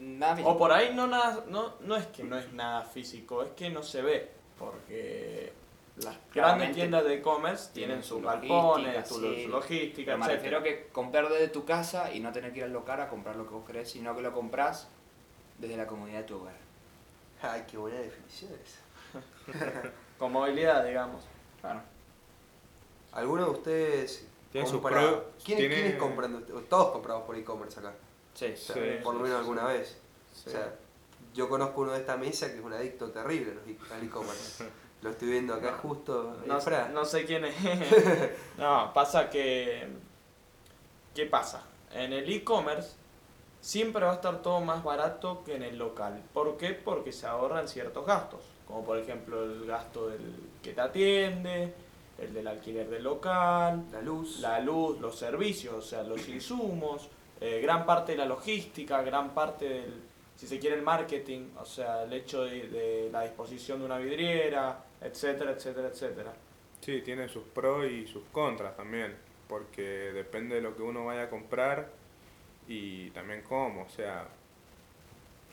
Nada físico. O por ahí no, nada, no, no es que no es nada físico, es que no se ve, porque las grandes tiendas de e-commerce tienen sus galpones, su, sí. su logística, Pero me refiero que comprar desde tu casa y no tener que ir al local a comprar lo que vos querés, sino que lo compras desde la comodidad de tu hogar. Ay, qué buena definición esa. Con movilidad, digamos. Claro. ¿Alguno de ustedes Tiene sus compra- pro- ¿Quiénes, tiene- quiénes compran? Todos compramos por e-commerce acá. Sí. O sea, Sí, por lo sí, menos sí, alguna vez. Sí. O sea, yo conozco uno de esta mesa que es un adicto terrible e- al e-commerce. Lo estoy viendo acá No. justo. No, no sé quién es. no, pasa que. ¿Qué pasa? En el e-commerce siempre va a estar todo más barato que en el local. ¿Por qué? Porque se ahorran ciertos gastos. Como por ejemplo el gasto del que te atiende, el del alquiler del local, La luz. la luz, los servicios, o sea, los insumos, eh, gran parte de la logística, gran parte del, si se quiere, el marketing, o sea, el hecho de, de la disposición de una vidriera, etcétera, etcétera, etcétera. Sí, tiene sus pros y sus contras también, porque depende de lo que uno vaya a comprar y también cómo, o sea,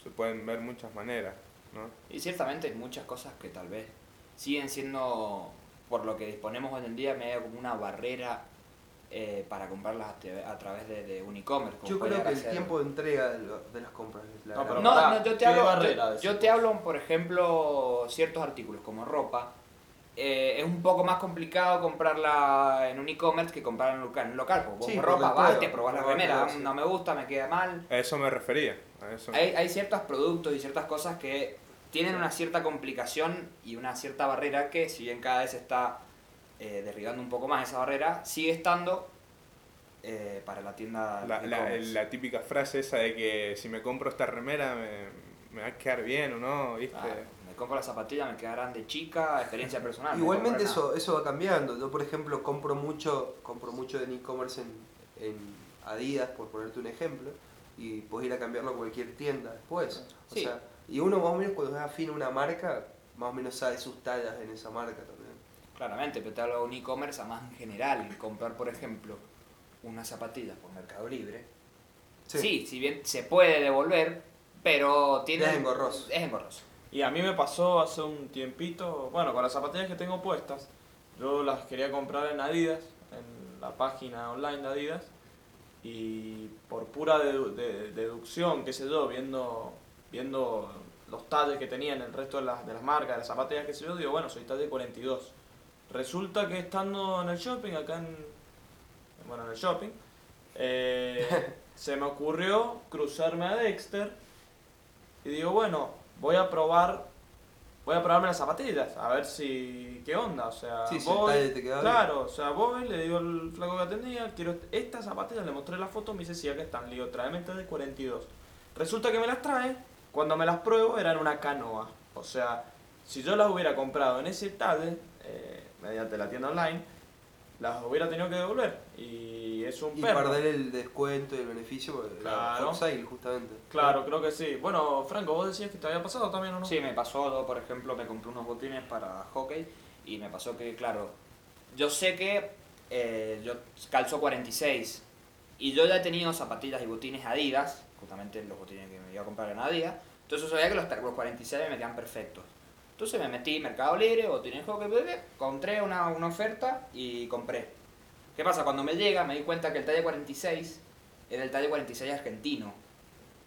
se pueden ver muchas maneras, ¿no? Y ciertamente hay muchas cosas que tal vez siguen siendo, por lo que disponemos hoy en día, medio como una barrera eh, para comprarlas a, te- a través de, de un e-commerce. como Yo creo que el tiempo de entrega de, lo- de las compras es la No, pero No, yo te ¿qué hablo, barrera yo, te hablo, por ejemplo, ciertos artículos como ropa. Eh, es un poco más complicado comprarla en un e-commerce que comprarla en un local. En un local, porque vos Sí, ropa vas, te probás la remera, sí. no me gusta, me queda mal. A eso me refería, a eso. Hay, hay ciertos productos y ciertas cosas que tienen una cierta complicación y una cierta barrera que, si bien cada vez se está eh, derribando un poco más esa barrera, sigue estando eh, para la tienda. La, la, la típica frase esa de que si me compro esta remera me, me va a quedar bien o no, ¿viste? Ah, me compro la zapatilla, me quedarán de chica, experiencia personal. me Igualmente eso, eso va cambiando. Yo por ejemplo compro mucho, compro mucho en e-commerce en, en Adidas, por ponerte un ejemplo, y puedes ir a cambiarlo a cualquier tienda después. O Sí. sea, y uno más o menos cuando es afín a una marca, más o menos sabe sus tallas en esa marca también. Claramente, pero te hablo de un e-commerce a más en general. Comprar, por ejemplo, unas zapatillas por Mercado Libre. Sí. si bien se puede devolver, pero tiene... Es engorroso. Es engorroso. Y a mí me pasó hace un tiempito, bueno, con las zapatillas que tengo puestas, yo las quería comprar en Adidas, en la página online de Adidas, y por pura dedu- de- deducción, qué sé yo, viendo, viendo los talles que tenían el resto de las, de las marcas, de las zapatillas, qué sé yo, digo, bueno, soy talle 42. Resulta que estando en el shopping, acá en, bueno, en el shopping, eh, se me ocurrió cruzarme a Dexter y digo, bueno, voy a probar, voy a probarme las zapatillas, a ver si, qué onda, o sea, Sí, el voy, te bien. claro, o sea, voy, le digo al flaco que atendía, quiero estas zapatillas, le mostré la foto, me dice, sí, acá están, le digo, tráeme estas de 42. Resulta que me las trae, cuando me las pruebo eran una canoa, o sea, si yo las hubiera comprado en ese talle, eh, mediante la tienda online, las hubiera tenido que devolver, y es un Y perro. perder el descuento y el beneficio la Claro. hot sale, justamente. Claro, creo que sí. Bueno, Franco, vos decías que te había pasado también, ¿o no? Sí, me pasó, por ejemplo, me compré unos botines para hockey y me pasó que, claro, yo sé que eh, yo calzo 46 y yo ya he tenido zapatillas y botines Adidas, justamente los botines que me iba a comprar en Adidas, entonces yo sabía que los, los 46 me quedan perfectos. Entonces me metí en Mercado Libre, botines hockey, bebé, encontré una, una oferta y compré. ¿Qué pasa? Cuando me llega me di cuenta que el talle 46 era el talle 46 argentino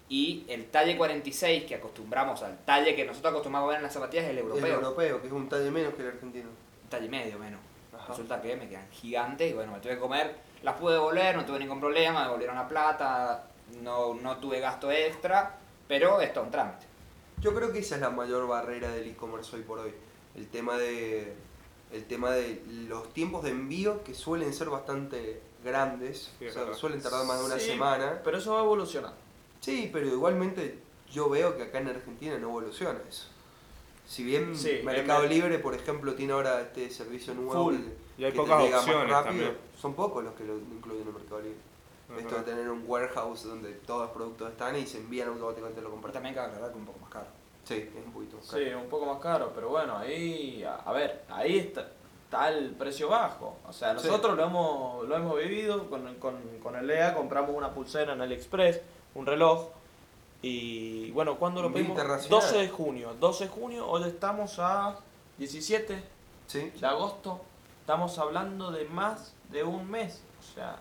y el talle 46 que acostumbramos al talle que nosotros acostumbramos a ver en las zapatillas es el europeo. El europeo, que es un talle menos que el argentino. Un talle medio menos. Ajá. Resulta que me quedan gigantes y bueno, me tuve que comer. Las pude devolver, no tuve ningún problema, me devolvieron la plata, no, no tuve gasto extra, pero esto es un trámite. Yo creo que esa es la mayor barrera del e-commerce hoy por hoy. El tema de el tema de los tiempos de envío que suelen ser bastante grandes, Sí, o sea, suelen tardar más de una Sí, semana. Pero eso va a evolucionar. Sí, pero igualmente yo veo que acá en Argentina no evoluciona eso. Si bien Sí, Mercado Libre, por ejemplo, tiene ahora este servicio nuevo Full. que, Y hay que te llega más rápido, también. son pocos los que lo incluyen en Mercado Libre. Ajá. Esto de tener un warehouse donde todos los productos están y se envían automáticamente lo compras. también cabe aclarar que es un poco más caro. Sí, es un poquito más Sí, un poco más caro, pero bueno, ahí, a, a ver, ahí está, está el precio bajo. O sea, Sí. nosotros lo, hemos, lo hemos vivido con, con, con el EA, compramos una pulsera en AliExpress, un reloj, y bueno, ¿cuándo lo pedimos? internacional. 12 de junio. 12 de junio, hoy estamos a 17 Sí, de agosto, estamos hablando de más de un mes. O sea,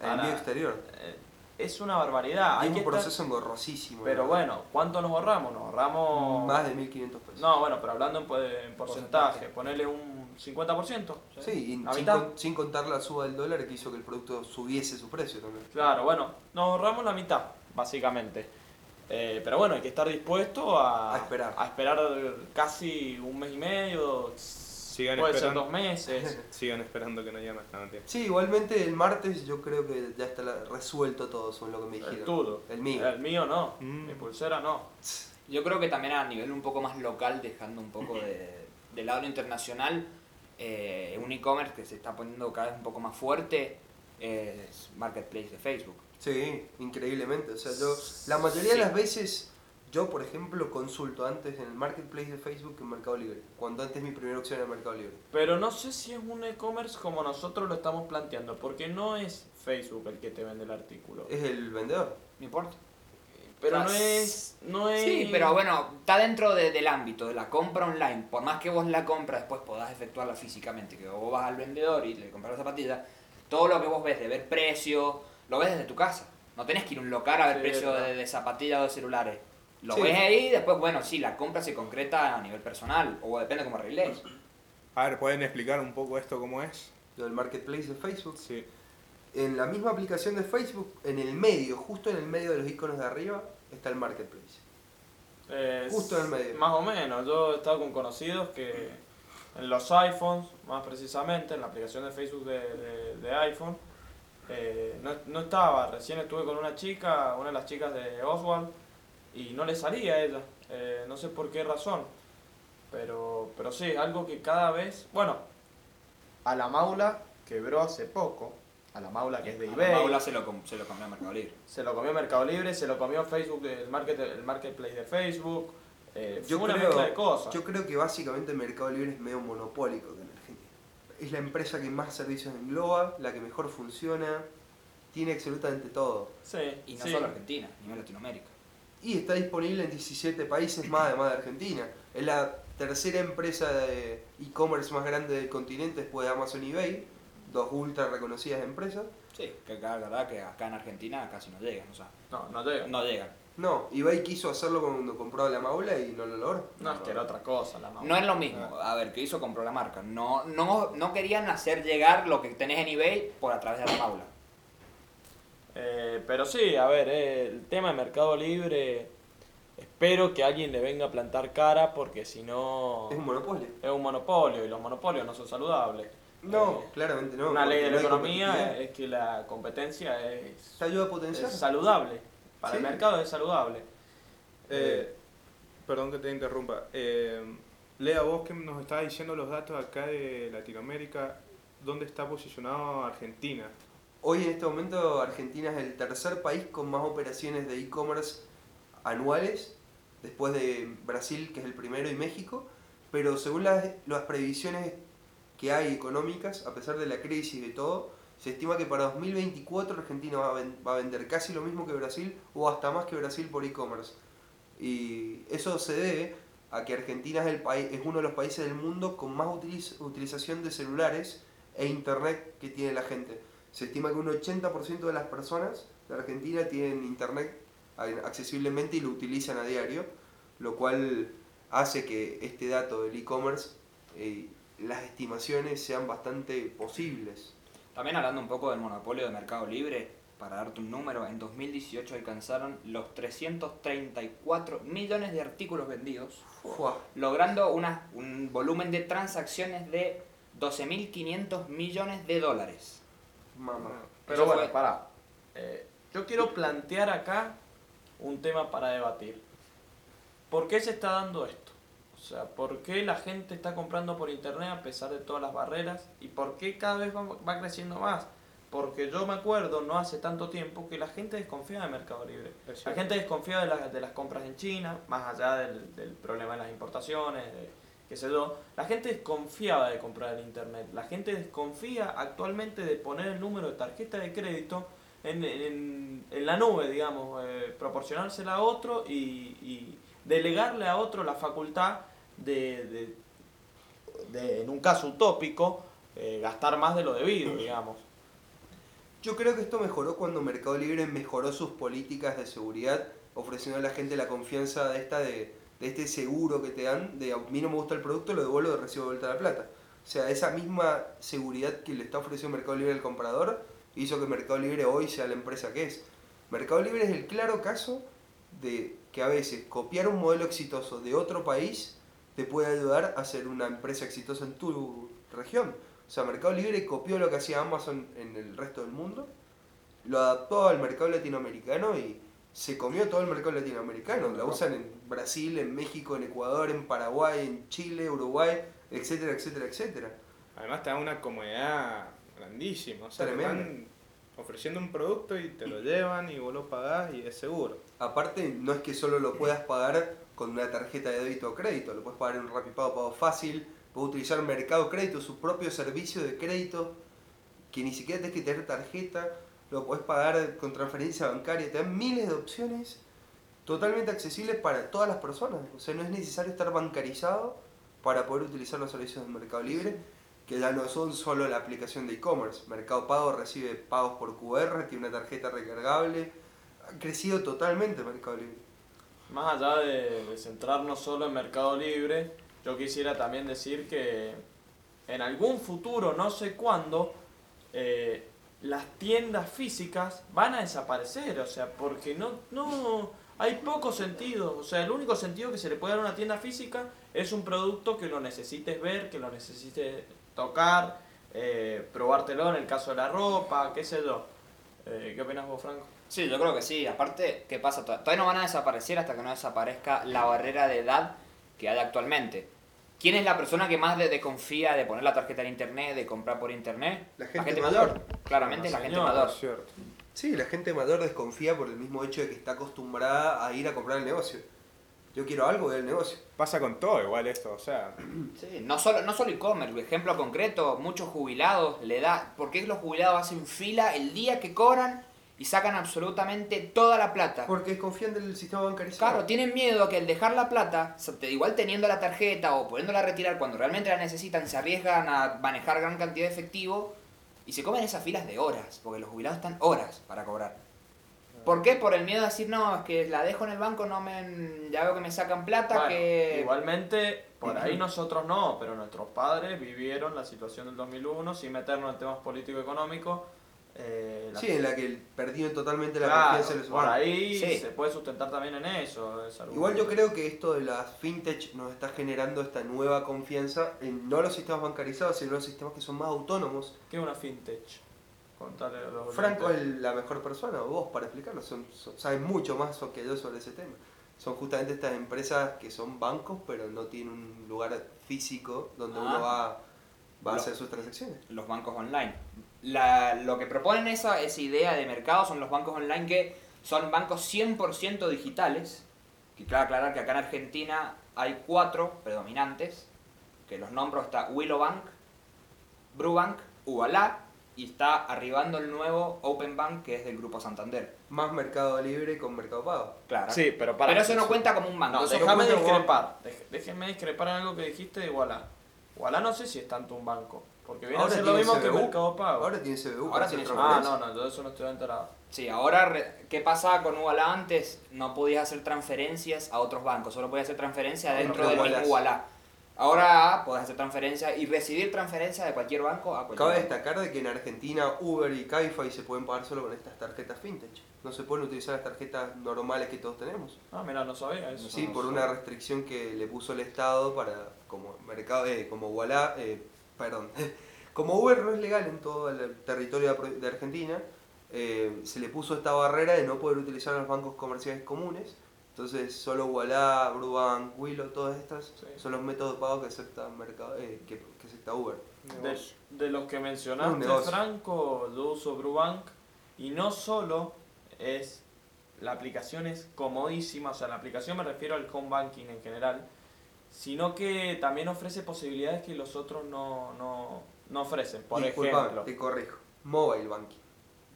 el envío para- exterior. eh, es una barbaridad. Y Hay es un estar- proceso engorrosísimo. Pero ¿no? bueno, ¿cuánto nos ahorramos? Nos ahorramos... Más de 1500 pesos. No, bueno, pero hablando en, en porcentaje, Porcentaje. ponerle un 50%. Sí, y sin, mitad. con- sin contar la suba del dólar que hizo que el producto subiese su precio también. Claro, bueno, nos ahorramos la mitad, básicamente. Eh, pero bueno, hay que estar dispuesto a, A esperar. a esperar casi un mes y medio, Sigan puede ser esperando. dos meses. Sigan esperando que no haya más nada. Sí, igualmente el martes yo creo que ya está la- resuelto todo según lo que me dijeron. El tuyo. El mío. El mío no. Mm. Mi pulsera no. Yo creo que también a nivel un poco más local, dejando un poco de, de lado lo internacional, eh, un e-commerce que se está poniendo cada vez un poco más fuerte es Marketplace de Facebook. Sí, increíblemente. O sea, yo la mayoría de Sí. las veces, yo por ejemplo consulto antes en el marketplace de Facebook que en Mercado Libre. Cuando antes mi primera opción era Mercado Libre. Pero no sé si es un e-commerce como nosotros lo estamos planteando, porque no es Facebook el que te vende el artículo. Es el vendedor. No importa. Pero o no es, no es... Sí, pero bueno, está dentro de- del ámbito de la compra online. Por más que vos la compra después podás efectuarla físicamente, que vos vas al vendedor y le compras la zapatilla, todo lo que vos ves de ver precio, lo ves desde tu casa. No tenés que ir a un local a ver Sí, precio de, de zapatillas o de celulares. Lo Sí. ves ahí y después, bueno, sí, la compra se concreta a nivel personal, o depende cómo arregléis. A ver, ¿pueden explicar un poco esto cómo es? Lo del marketplace de Facebook. Sí. En la misma aplicación de Facebook, en el medio, justo en el medio de los iconos de arriba, está el marketplace. Eh, Justo en el medio. Más o menos, yo he estado con conocidos que en los iPhones, más precisamente, en la aplicación de Facebook de, de- de iPhone, eh, no, no estaba. Recién estuve con una chica, una de las chicas de Oswald, y no le salía a ella. Eh, no sé por qué razón. Pero, pero sí, algo que cada vez. Bueno, a la Maula quebró hace poco. A la Maula que es de A eBay. Paula se lo, se lo compró a Mercado Libre. Se lo comió Mercado Libre, se lo comió Facebook, el, market, el marketplace de Facebook. Eh, Yo una creo, mezcla de cosas. yo creo que básicamente Mercado Libre es medio monopólico en Argentina. es la empresa que más servicios engloba, la que mejor funciona, tiene absolutamente todo. Sí, Y no sí. solo Argentina, a nivel Latinoamérica. Y está disponible en 17 países más además de Argentina. Es la tercera empresa de e-commerce más grande del continente después de Amazon y eBay, dos ultra reconocidas empresas. Sí, que acá, la verdad que acá en Argentina casi no llegan, o sea, No, no llega. no llegan. No, eBay quiso hacerlo cuando compró la Maula y no lo logró. No, es que era otra cosa la mamá. No es lo mismo. A ver, ¿qué hizo? Compró la marca. No, no, no querían hacer llegar lo que tenés en eBay por a través de la Paula. Eh, pero sí, a ver, eh, el tema de Mercado Libre, espero que alguien le venga a plantar cara porque si no Es un monopolio. es un monopolio y los monopolios no son saludables. No, Eh, claramente no. una ley de la no economía es que la competencia es, Te ayuda a potenciar. es saludable. Para el mercado es saludable. Eh, perdón que te interrumpa. Eh, Lea, vos que nos estabas diciendo los datos acá de Latinoamérica, ¿dónde está posicionado Argentina? Hoy en este momento Argentina es el tercer país con más operaciones de e-commerce anuales, después de Brasil, que es el primero, y México, pero según las, las previsiones que hay económicas, a pesar de la crisis y de todo, se estima que para 2024 Argentina va a, ven- va a vender casi lo mismo que Brasil o hasta más que Brasil por e-commerce. Y eso se debe a que Argentina es, el país, es uno de los países del mundo con más utiliz- utilización de celulares e internet que tiene la gente. Se estima que un 80% de las personas de Argentina tienen internet a- accesiblemente y lo utilizan a diario, lo cual hace que este dato del e-commerce, eh, las estimaciones sean bastante posibles. También hablando un poco del monopolio de Mercado Libre, para darte un número, en 2018 alcanzaron los 334 millones de artículos vendidos, logrando una, un volumen de transacciones de 12.500 millones de dólares. Mamá. Pero bueno, fue- pará. Eh, yo quiero plantear acá un tema para debatir. ¿Por qué se está dando esto? O sea, ¿por qué la gente está comprando por internet a pesar de todas las barreras? ¿Y por qué cada vez va, va creciendo más? Porque yo me acuerdo, no hace tanto tiempo, que la gente desconfía de Mercado Libre. La gente desconfía de, las- de las compras en China, más allá del, del problema de las importaciones, de qué sé yo. La gente desconfiaba de comprar en internet. La gente desconfía actualmente de poner el número de tarjeta de crédito en, en- en la nube, digamos, eh, proporcionársela a otro y, y delegarle a otro la facultad de, de- de, en un caso utópico, eh, gastar más de lo debido, digamos. Yo creo que esto mejoró cuando Mercado Libre mejoró sus políticas de seguridad, ofreciendo a la gente la confianza de esta de, de este seguro que te dan, de a mí no me gusta el producto, lo devuelvo y recibo de vuelta la plata. O sea, esa misma seguridad que le está ofreciendo Mercado Libre al comprador hizo que Mercado Libre hoy sea la empresa que es. Mercado Libre es el claro caso de que a veces copiar un modelo exitoso de otro país te puede ayudar a ser una empresa exitosa en tu región. O sea, Mercado Libre copió lo que hacía Amazon en el resto del mundo, lo adaptó al mercado latinoamericano y se comió todo el mercado latinoamericano. La usan en Brasil, en México, en Ecuador, en Paraguay, en Chile, Uruguay, etcétera, etcétera, etcétera. Además te da una comodidad grandísima. O sea, te Tremendo. están ofreciendo un producto y te lo llevan y vos lo pagás y es seguro. Aparte, no es que solo lo puedas pagar con una tarjeta de débito o crédito, lo puedes pagar en un Rapipago Pago Fácil, puedes utilizar Mercado Crédito, su propio servicio de crédito, que ni siquiera tienes que tener tarjeta, lo puedes pagar con transferencia bancaria, te dan miles de opciones totalmente accesibles para todas las personas. O sea, no es necesario estar bancarizado para poder utilizar los servicios del Mercado Libre, que ya no son solo la aplicación de e-commerce. Mercado Pago recibe pagos por QR, tiene una tarjeta recargable. Ha crecido totalmente Mercado Libre. Más allá de, de centrarnos solo en Mercado Libre, yo quisiera también decir que en algún futuro, no sé cuándo, eh, las tiendas físicas van a desaparecer, o sea, porque no, no hay poco sentido, o sea, el único sentido que se le puede dar a una tienda física es un producto que lo necesites ver, que lo necesites tocar, eh, probártelo en el caso de la ropa, qué sé yo. Eh, ¿Qué opinas vos, Franco? Sí, yo creo que sí. Aparte, ¿qué pasa? Tod- Todavía no van a desaparecer hasta que no desaparezca la barrera de edad que hay actualmente. ¿Quién es la persona que más le desconfía de poner la tarjeta en internet, de comprar por internet? La gente mayor. Claramente La la gente mayor. Es cierto. Sí, la gente mayor desconfía por el mismo hecho de que está acostumbrada a ir a comprar el negocio. Yo quiero algo del negocio. Pasa con todo igual esto, o sea, Sí, no solo, no solo e-commerce, ejemplo concreto, muchos jubilados le da. ¿Por qué los jubilados hacen fila el día que cobran y sacan absolutamente toda la plata? Porque confían del sistema bancarizado. Claro, tienen miedo que al dejar la plata, igual teniendo la tarjeta o pudiéndola a retirar cuando realmente la necesitan, se arriesgan a manejar gran cantidad de efectivo y se comen esas filas de horas, porque los jubilados están horas para cobrar. ¿Por qué? Por el miedo a decir, no, es que la dejo en el banco, no me, ya veo que me sacan plata, Bueno, que... Igualmente, por ahí nosotros no, pero nuestros padres vivieron la situación del 2001 sin meternos en temas político-económicos. Eh, la- Sí, en la que perdieron totalmente la Claro, confianza en los por bancos. ahí Sí. se puede sustentar también en eso. es Igual yo creo que esto de las fintech nos está generando esta nueva confianza en no los sistemas bancarizados, sino los sistemas que son más autónomos. ¿Qué es una fintech? Contale a los Franco es la mejor persona, vos, para explicarlo. Son, son- saben mucho más que yo sobre ese tema. Son justamente estas empresas que son bancos, pero no tienen un lugar físico donde Ah. uno va, va a Lo- hacer sus transacciones. los bancos online. La- lo que proponen esa, esa idea de mercado son los bancos online que son bancos 100% digitales. Que claro aclarar que acá en Argentina hay cuatro predominantes, que los nombro está Willow Bank, Brubank, Ubalá y está arribando el nuevo Open Bank que es del Grupo Santander. Más mercado libre con mercado pago. Claro. Sí, pero para. Pero eso no cuenta como un banco. No, déjame discrepar. Déjenme discrepar en algo que dijiste de Walla. Walla no sé si es tanto un banco. Porque viene a ser lo mismo que. Mercado Pago. Ahora tiene CBU. Ahora tiene ah, no, no, entonces eso no estoy enterado. Sí, ahora, ¿qué pasaba con Ubalá antes? No podías hacer transferencias a otros bancos, solo podías hacer transferencias Ahora dentro del Ubalá. mismo Ubalá. Ahora podés hacer transferencias y recibir transferencias de cualquier banco a cualquier Cabe banco. destacar de que en Argentina Uber y Cabify se pueden pagar solo con estas tarjetas fintech. No se pueden utilizar las tarjetas normales que todos tenemos. Ah, mira, no sabía eso. Sí, no por sabía. una restricción que le puso el Estado para como mercado, eh, como eh, perdón, como Uber no es legal en todo el territorio de Argentina, eh, se le puso esta barrera de no poder utilizar los bancos comerciales comunes. Entonces solo Walla, Brubank, Willow, todas estas Sí. son los métodos de pago que acepta mercado, eh, que, que acepta Uber. De, de los que mencionaste. Franco, yo uso Brubank y no solo es, la aplicación es comodísima, o sea, la aplicación me refiero al home banking en general, sino que también ofrece posibilidades que los otros no, no, no ofrecen. Por Disculpame, ejemplo, te corrijo. Mobile banking.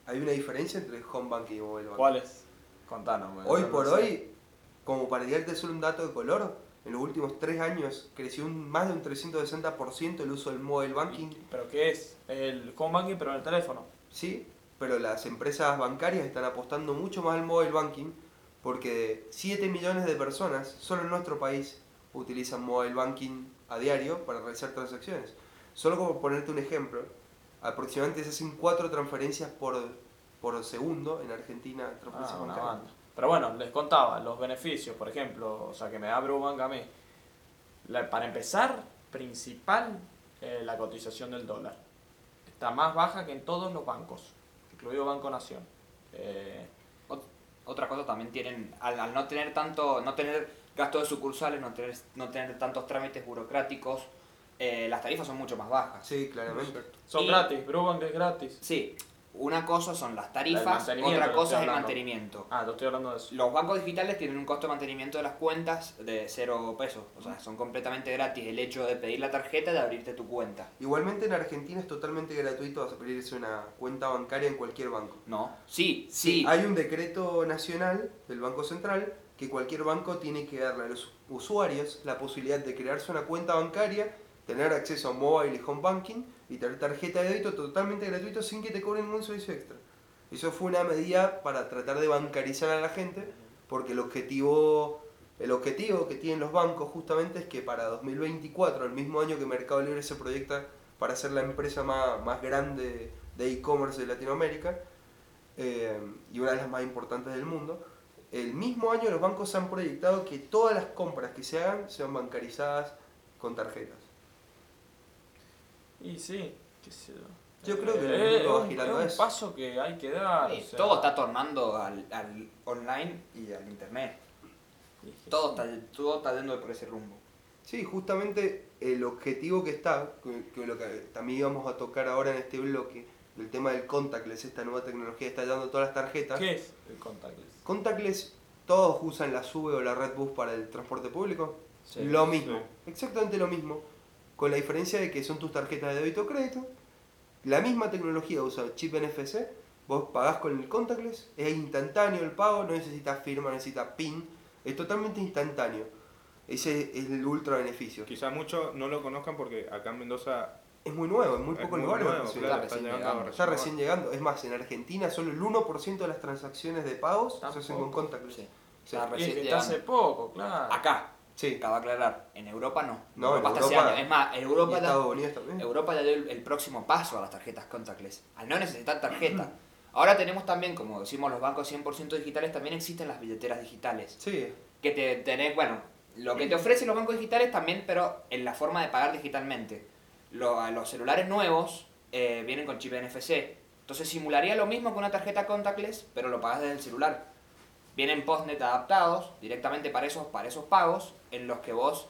Hay una diferencia entre home banking y mobile banking. ¿cuál es? Contanos. Hoy no por sé. hoy, como para darte solo un dato de color, en los últimos tres años creció un, más de un 360% el uso del mobile banking. ¿Pero qué es? El home banking, pero en el teléfono. Sí, pero las empresas bancarias están apostando mucho más al mobile banking porque 7 millones de personas solo en nuestro país utilizan mobile banking a diario para realizar transacciones. Solo como ponerte un ejemplo, aproximadamente se hacen 4 transferencias por, por segundo en Argentina. transferencias Ah, una bancarias. banda. Pero bueno, les contaba los beneficios, por ejemplo, o sea, que me da Brubank a mí. La- para empezar, principal, eh, la cotización del dólar. Está más baja que en todos los bancos, incluido Banco Nación. Eh, Ot- Otra cosa también tienen, al, al no tener tanto, no tener gastos de sucursales, no tener, no tener tantos trámites burocráticos, eh, las tarifas son mucho más bajas. Sí, claramente. son Y- gratis, Brubank es gratis. Sí, una cosa son las tarifas, mantenimiento, otra cosa es el mantenimiento. Ah, yo estoy hablando de eso. Los bancos digitales tienen un costo de mantenimiento de las cuentas de cero pesos, o sea, son completamente gratis el hecho de pedir la tarjeta de abrirte tu cuenta. Igualmente en Argentina es totalmente gratuito abrirse una cuenta bancaria en cualquier banco. ¿No? Sí, sí. Hay un decreto nacional del Banco Central que cualquier banco tiene que darle a los usuarios la posibilidad de crearse una cuenta bancaria, tener acceso a mobile y home banking y tener tarjeta de débito totalmente gratuito sin que te cobren ningún servicio extra. Eso fue una medida para tratar de bancarizar a la gente porque el objetivo, el objetivo que tienen los bancos justamente es que para 2024, el mismo año que Mercado Libre se proyecta para ser la empresa más, más grande de e-commerce de Latinoamérica, eh, y una de las más importantes del mundo, el mismo año los bancos han proyectado que todas las compras que se hagan sean bancarizadas con tarjetas. Y sí, qué sé yo. Yo creo que el Eh, mundo va es- girando es un eso. paso que hay que dar. Sí, o sea, todo está tornando al, al online y al internet. y es que Todo sí. está, todo está yendo por ese rumbo. Sí, justamente el objetivo que está, que, que lo que también íbamos a tocar ahora en este bloque, el tema del contactless, esta nueva tecnología que está dando todas las tarjetas. ¿Qué es el contactless? Contactless todos usan la SUBE o la Redbus para el transporte público. lo mismo, exactamente lo mismo, con la diferencia de que son tus tarjetas de débito o crédito. La misma tecnología usa chip NFC, vos pagás con el contactless, es instantáneo el pago, no necesitas firma, necesitas PIN, es totalmente instantáneo. Ese es el ultra beneficio. Quizá muchos no lo conozcan porque acá en Mendoza Es muy nuevo, en muy Es pocos muy lugares. nuevo, claro, está recién llegando Está recién llegando. Es más, en Argentina solo el 1% de las transacciones de pagos se hacen con contactless. Sí. Sí. Está Y es recién está llegando. hace poco, claro. Acá, Sí. acaba de aclarar, en Europa no. No, Europa en hasta Europa- años. Es más, en Y Europa ya, Estados Unidos también. Europa ya dio el, el próximo paso a las tarjetas contactless, al no necesitar tarjeta. Ahora tenemos también, como decimos los bancos 100% digitales, también existen las billeteras digitales. Sí, Que te tenés, bueno, lo que te ofrecen los bancos digitales también, pero en la forma de pagar digitalmente. Lo- los celulares nuevos eh, vienen con chip NFC. Entonces simularía lo mismo que una tarjeta contactless, pero lo pagas desde el celular. Vienen postnet adaptados directamente para esos, para esos pagos, en los que vos,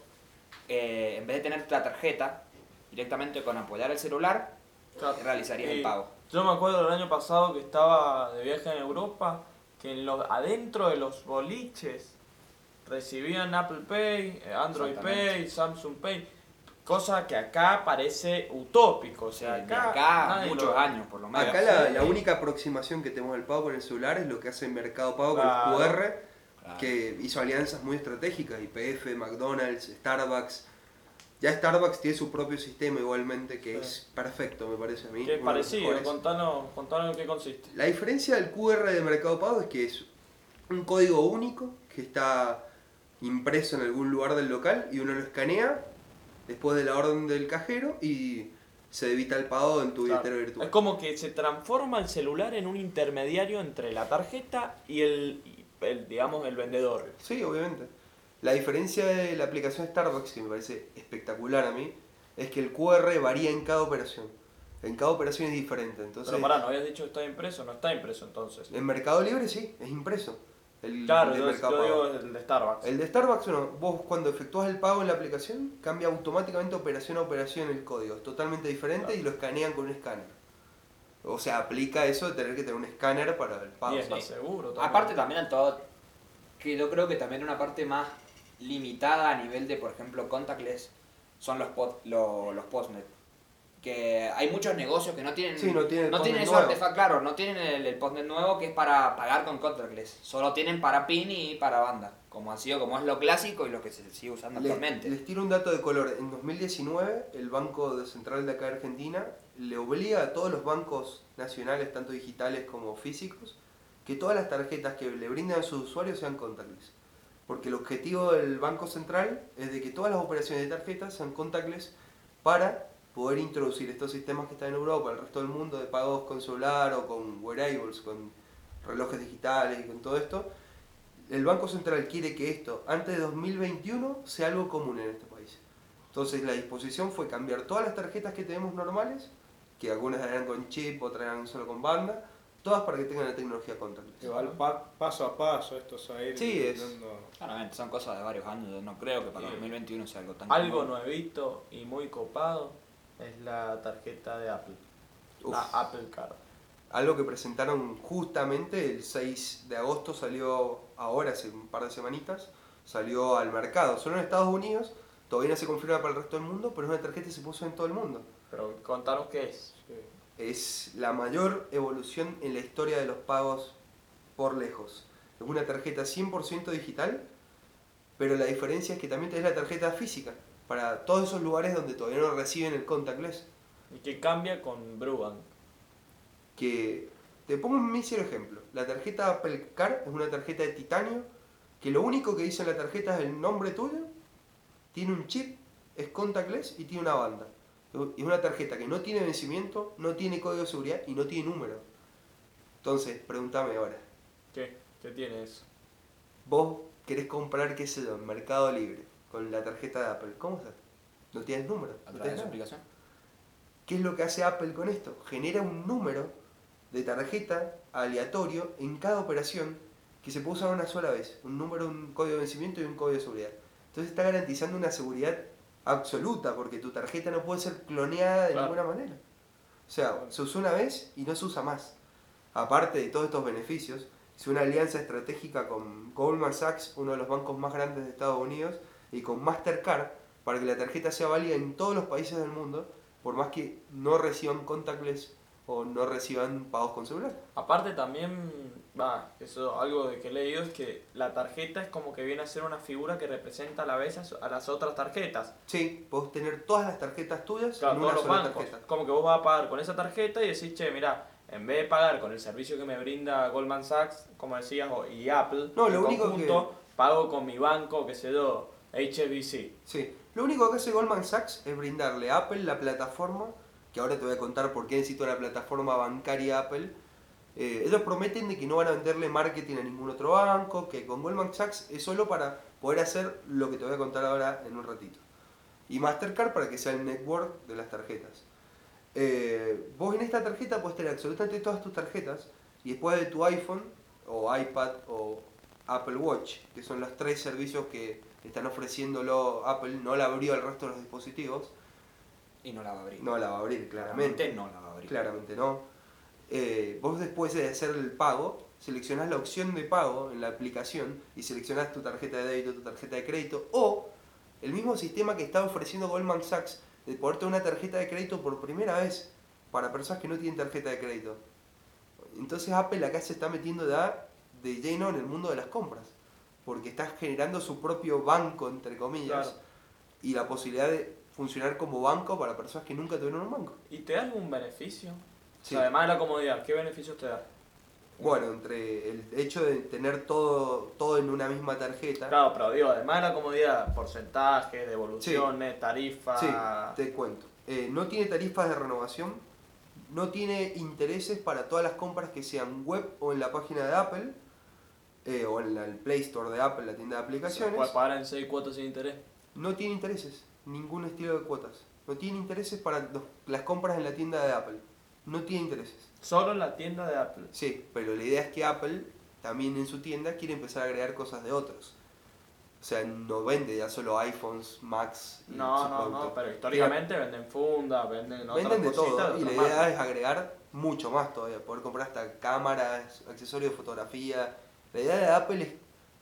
eh, en vez de tener la tarjeta, directamente con apoyar el celular, Claro. realizarías el pago. Yo me acuerdo del año pasado que estaba de viaje en Europa, que en los, adentro de los boliches recibían Apple Pay, eh, Android. Pay, Samsung Pay, cosa que acá parece utópico. O sea, acá, acá muchos lo- años, por lo menos. Acá la, Sí. la única aproximación que tenemos al pago con el celular es lo que hace Mercado Pago Claro. con los QR, Claro. que hizo alianzas muy estratégicas, IPF, McDonald's, Starbucks. Ya Starbucks tiene su propio sistema igualmente que Sí. es perfecto, me parece a mí. Que parecido, contanos, contanos en qué consiste. La diferencia del QR de Mercado Pago es que es un código único que está impreso en algún lugar del local y uno lo escanea después de la orden del cajero y se debita el pago en tu Claro. virtual. Es como que se transforma el celular en un intermediario entre la tarjeta y el, el, digamos, el vendedor. Sí, obviamente. La diferencia de la aplicación Starbucks, que me parece espectacular a mí, es que el QR varía en cada operación. En cada operación es diferente. Entonces, Pero pará, ¿no habías dicho que está impreso? No está impreso entonces. en Mercado Libre sí, es impreso. El Claro, de yo, Mercado yo Pago. digo el de Starbucks. El de Starbucks, no. Vos cuando efectúas el pago en la aplicación, cambia automáticamente operación a operación el código. Es totalmente diferente Claro. y lo escanean con un escáner. O sea, aplica eso de tener que tener un escáner para el pago. y es más sí. seguro también. Aparte también en todo, que yo creo que también una parte más limitada a nivel de, por ejemplo, contactless, son los, pod- lo- los postnet. Que hay muchos negocios que no tienen, Sí, no tienen no tienen claro, no tienen el, el postnet nuevo que es para pagar con contactless. Solo tienen para PIN y para banda, como ha sido, como es lo clásico y lo que se sigue usando Les, actualmente. les tiro un dato de color. En 2019, el Banco Central de acá de Argentina le obliga a todos los bancos nacionales, tanto digitales como físicos, que todas las tarjetas que le brindan a sus usuarios sean contactless. Porque el objetivo del Banco Central es de que todas las operaciones de tarjetas sean contactless para poder introducir estos sistemas que están en Europa, el resto del mundo, de pagos con celular o con wearables, con relojes digitales y con todo esto, el Banco Central quiere que esto, antes de 2021, sea algo común en este país. Entonces la disposición fue cambiar todas las tarjetas que tenemos normales, que algunas eran con chip, otras eran solo con banda, todas para que tengan la tecnología contactless. Igual pa- paso a paso esto a ir Sí, es- Claramente, son cosas de varios años, yo no creo que para 2021 sea algo tan Algo común. nuevito y muy copado es la tarjeta de Apple. Uf. La Apple Card. Algo que presentaron justamente el 6 de agosto, salió ahora, hace un par de semanitas, salió al mercado. Solo en Estados Unidos, todavía no se confirma para el resto del mundo, pero es una tarjeta que se puso en todo el mundo. Pero contanos qué es. Es la mayor evolución en la historia de los pagos por lejos. Es una tarjeta 100% digital, pero la diferencia es que también tenés la tarjeta física para todos esos lugares donde todavía no reciben el contactless. Y que cambia con Brugan. Que te pongo un mísero ejemplo. La tarjeta Apple Card es una tarjeta de titanio que lo único que dice en la tarjeta es el nombre tuyo, tiene un chip, es contactless y tiene una banda. Es una tarjeta que no tiene vencimiento, no tiene código de seguridad y no tiene número. Entonces, pregúntame ahora. ¿Qué? ¿Qué tiene eso? Vos querés comprar, qué sé yo, en Mercado Libre con la tarjeta de Apple. ¿Cómo haces? No tienes número. a no nada. aplicación. ¿Qué es lo que hace Apple con esto? Genera un número de tarjeta aleatorio en cada operación que se puede usar una sola vez. Un número, un código de vencimiento y un código de seguridad. Entonces está garantizando una seguridad absoluta porque tu tarjeta no puede ser cloneada de Claro. ninguna manera. O sea, se usó una vez y no se usa más. Aparte de todos estos beneficios, hizo una alianza estratégica con Goldman Sachs, uno de los bancos más grandes de Estados Unidos, y con Mastercard para que la tarjeta sea válida en todos los países del mundo, por más que no reciban contactless o no reciban pagos con celular. Aparte también, va, eso algo de que he leído es que la tarjeta es como que viene a ser una figura que representa a la vez a las otras tarjetas. Sí, podés tener todas las tarjetas tuyas Claro, en todos una los sola bancos. tarjeta. Como que vos vas a pagar con esa tarjeta y decís, che, mira, en vez de pagar con el servicio que me brinda Goldman Sachs, como decías, y Apple, No, lo en único conjunto, pago con mi banco, que se yo, HSBC. Sí, lo único que hace Goldman Sachs es brindarle a Apple la plataforma, que ahora te voy a contar por qué necesito la plataforma bancaria Apple. Eh, ellos prometen de que no van a venderle marketing a ningún otro banco, que con Goldman Sachs es solo para poder hacer lo que te voy a contar ahora en un ratito. Y Mastercard para que sea el network de las tarjetas. Eh, vos en esta tarjeta puedes tener absolutamente todas tus tarjetas y después de tu iPhone o iPad o Apple Watch, que son los tres servicios que están ofreciéndolo Apple, no la abrió al resto de los dispositivos. Y no la va a abrir. No la va a abrir, claramente. no la va a abrir. Claramente no. Eh, vos después de hacer el pago, seleccionás la opción de pago en la aplicación y seleccionás tu tarjeta de débito, tu tarjeta de crédito o el mismo sistema que está ofreciendo Goldman Sachs de ponerte una tarjeta de crédito por primera vez para personas que no tienen tarjeta de crédito. Entonces Apple acá se está metiendo ya de lleno en el mundo de las compras, porque está generando su propio banco, entre comillas, Claro. y la posibilidad de funcionar como banco para personas que nunca tuvieron un banco. ¿Y te da algún beneficio? Sí. O sea, además de la comodidad, ¿qué beneficios te da? Bueno, entre el hecho de tener todo, todo en una misma tarjeta. Claro, pero digo, además de la comodidad, porcentajes, devoluciones, tarifas. Sí, te cuento. Eh, no tiene tarifas de renovación, no tiene intereses para todas las compras que sean web o en la página de Apple, eh, o en la- el Play Store de Apple, la tienda de se aplicaciones. puede pagar en 6 cuotas sin interés. No tiene intereses, ningún estilo de cuotas. No tiene intereses para los- las compras en la tienda de Apple. No tiene intereses. Solo en la tienda de Apple. Sí, pero la idea es que Apple también en su tienda quiere empezar a agregar cosas de otros. O sea, no vende ya solo iPhones, Macs y No, no, productos. no, pero históricamente venden fundas, venden otras Venden de todo y la idea marcas. es agregar mucho más todavía, poder comprar hasta cámaras, accesorios de fotografía. La idea de Apple es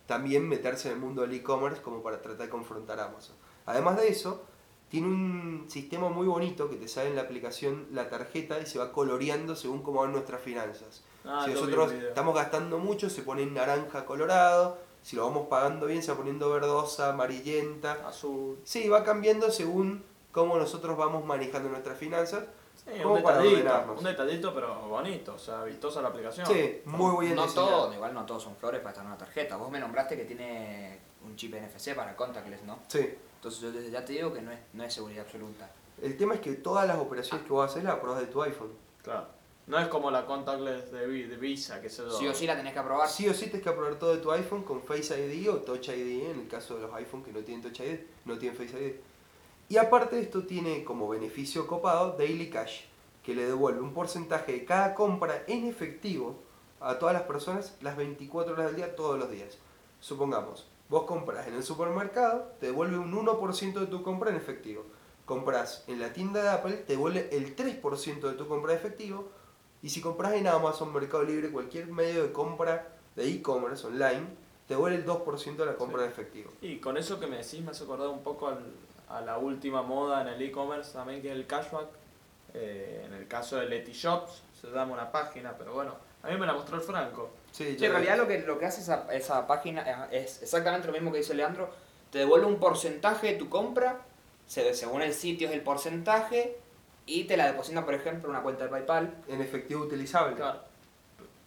también meterse en el mundo del e-commerce como para tratar de confrontar a Amazon. Además de eso, tiene un sistema muy bonito que te sale en la aplicación la tarjeta y se va coloreando según cómo van nuestras finanzas. Ah, si nosotros estamos gastando mucho, se pone en naranja colorado. Si lo vamos pagando bien, se va poniendo verdosa, amarillenta. Azul. Sí, va cambiando según cómo nosotros vamos manejando nuestras finanzas. Sí, un detallito, ordenarnos. un detallito pero bonito, o sea, vistosa la aplicación. Sí, muy bien no diseñado. todo, igual no todos son flores para estar en una tarjeta. Vos me nombraste que tiene un chip NFC para contactless, ¿no? Sí. Entonces yo desde ya te digo que no es, no es seguridad absoluta. El tema es que todas las operaciones que vos haces las aprobas de tu iPhone. Claro. No es como la contactless de, Vi- de Visa, que se lo... Sí o sí la tenés que aprobar. Sí o sí tienes que aprobar todo de tu iPhone con Face ID o Touch ID, en el caso de los iPhone que no tienen Touch ID, no tienen Face ID. Y aparte de esto tiene como beneficio copado Daily Cash, que le devuelve un porcentaje de cada compra en efectivo a todas las personas las 24 horas del día, todos los días. Supongamos, vos compras en el supermercado, te devuelve un 1% de tu compra en efectivo. Compras en la tienda de Apple, te devuelve el 3% de tu compra de efectivo. Y si compras en Amazon, Mercado Libre, cualquier medio de compra de e-commerce online, te devuelve el 2% de la compra de efectivo. Y con eso que me decís me has acordado un poco al- a la última moda en el e-commerce también, que es el cashback. Eh, en el caso de Leti Shops, se llama una página, pero bueno, a mí me la mostró el Franco. Sí, Sí, ya en realidad lo que, lo que hace esa, esa página es exactamente lo mismo que dice Leandro. Te devuelve un porcentaje de tu compra, se- según el sitio es el porcentaje, y te la deposita, por ejemplo, en una cuenta de PayPal. en efectivo utilizable. Claro.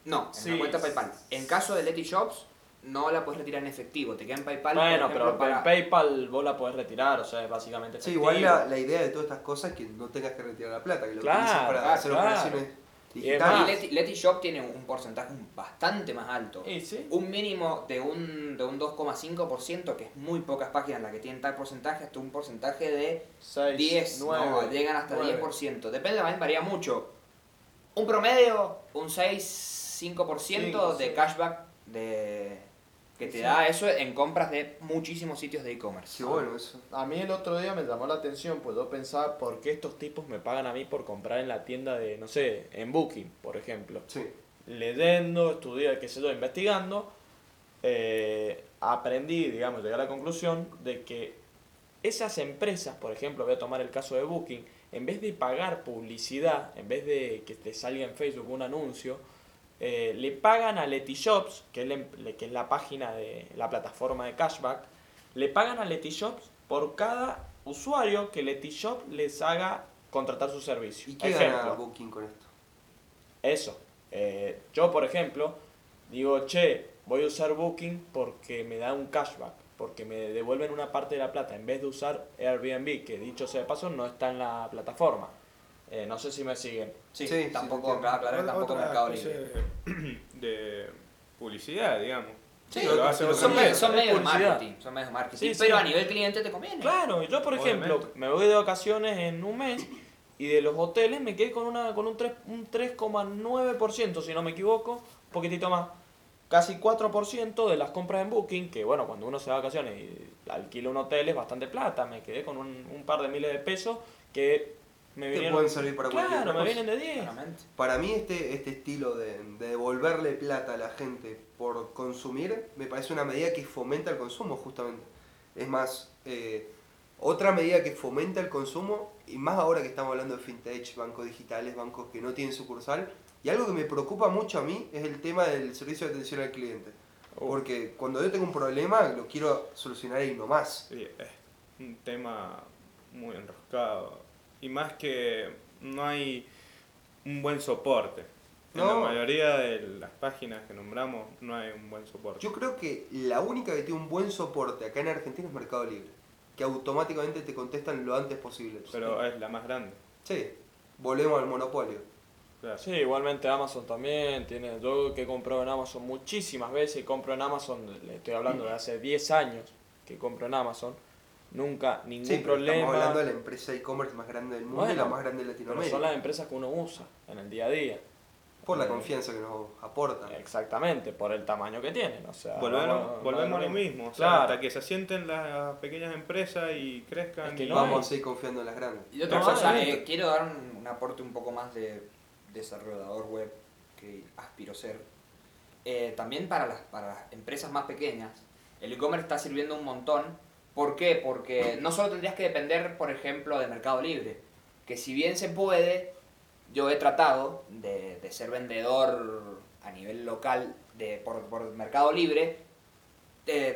No, en Sí. una cuenta de PayPal. En caso de Leti Shops, no la puedes retirar en efectivo, te queda en PayPal. Bueno, ejemplo, pero para- en PayPal vos la podés retirar, o sea, es básicamente Sí, efectivo. igual la, la idea de todas estas cosas es que no tengas que retirar la plata, que lo Claro, utilices para claro, hacer claro. operaciones Y Y. Leti, Leti Shop tiene un porcentaje bastante más alto. Y sí. Un mínimo de un, de un 2,5%, que es muy pocas páginas las que tienen tal porcentaje, hasta un porcentaje de 6, 10, 9, no, llegan hasta 9. 10%. Depende, también varía mucho. Un promedio, un 6, 5% Cinco, de sí. cashback de, que te Sí. da eso en compras de muchísimos sitios de e-commerce. Sí, bueno, eso. A mí el otro día me llamó la atención, pues yo pensaba por qué estos tipos me pagan a mí por comprar en la tienda de, no sé, en Booking, por ejemplo. Sí. leyendo, estudiando, qué sé yo, investigando, eh, aprendí, digamos, llegué a la conclusión de que esas empresas, por ejemplo, voy a tomar el caso de Booking, en vez de pagar publicidad, en vez de que te salga en Facebook un anuncio, eh, le pagan a Letyshops, que es, la, que es la página de la plataforma de cashback, le pagan a Letyshops por cada usuario que Letishop les haga contratar su servicio. ¿Y qué gana Booking con esto? Eso. Eh, yo, por ejemplo, digo, che, voy a usar Booking porque me da un cashback, porque me devuelven una parte de la plata en vez de usar Airbnb, que dicho sea de paso no está en la plataforma. Eh, no sé si me siguen. Sí, tampoco, claro, tampoco Mercado Libre. De publicidad, digamos. Sí, son, medios, son medios de marketing, son medios de marketing, pero a nivel cliente te conviene. Claro, yo por ejemplo, me voy de vacaciones en un mes y de los hoteles me quedé con una con un 3,9%, si no me equivoco, un poquitito más. Casi 4% de las compras en Booking, que bueno, cuando uno se va de vacaciones y alquila un hotel es bastante plata, me quedé con un, un par de miles de pesos que me vienen, pueden servir para cualquier Claro, me vienen de 10. Para mí este, este estilo de, de, devolverle plata a la gente por consumir me parece una medida que fomenta el consumo justamente. Es más, eh, otra medida que fomenta el consumo, y más ahora que estamos hablando de fintech, bancos digitales, bancos que no tienen sucursal, y algo que me preocupa mucho a mí es el tema del servicio de atención al cliente. Oh. Porque cuando yo tengo un problema lo quiero solucionar ahí nomás. Sí, es un tema muy enroscado y más que no hay un buen soporte. En la mayoría de las páginas que nombramos no hay un buen soporte. Yo creo que la única que tiene un buen soporte acá en Argentina es Mercado Libre, que automáticamente te contestan lo antes posible. Pero es la más grande. Sí, volvemos al monopolio. Sí, igualmente Amazon también tiene, yo que compro en Amazon muchísimas veces y compro en Amazon, le estoy hablando de hace 10 años que compro en Amazon, nunca ningún problema. Estamos hablando de la empresa e-commerce más grande del mundo y la más grande de Latinoamérica. Pero son las empresas que uno usa en el día a día. Por la eh, confianza que nos aportan. Exactamente, por el tamaño que tienen. O sea, volvemos, volvemos a lo mismo. O sea, Hasta que se asienten las pequeñas empresas y crezcan. que vamos a seguir confiando en las grandes. Y otra cosa, eh, quiero dar un, aporte un poco más de desarrollador web que aspiro a ser. Eh, también para las, para las empresas más pequeñas, el e-commerce está sirviendo un montón ¿Por qué? Porque no solo tendrías que depender, por ejemplo, de Mercado Libre, que si bien se puede, yo he tratado de, ser vendedor a nivel local de, por, Mercado Libre,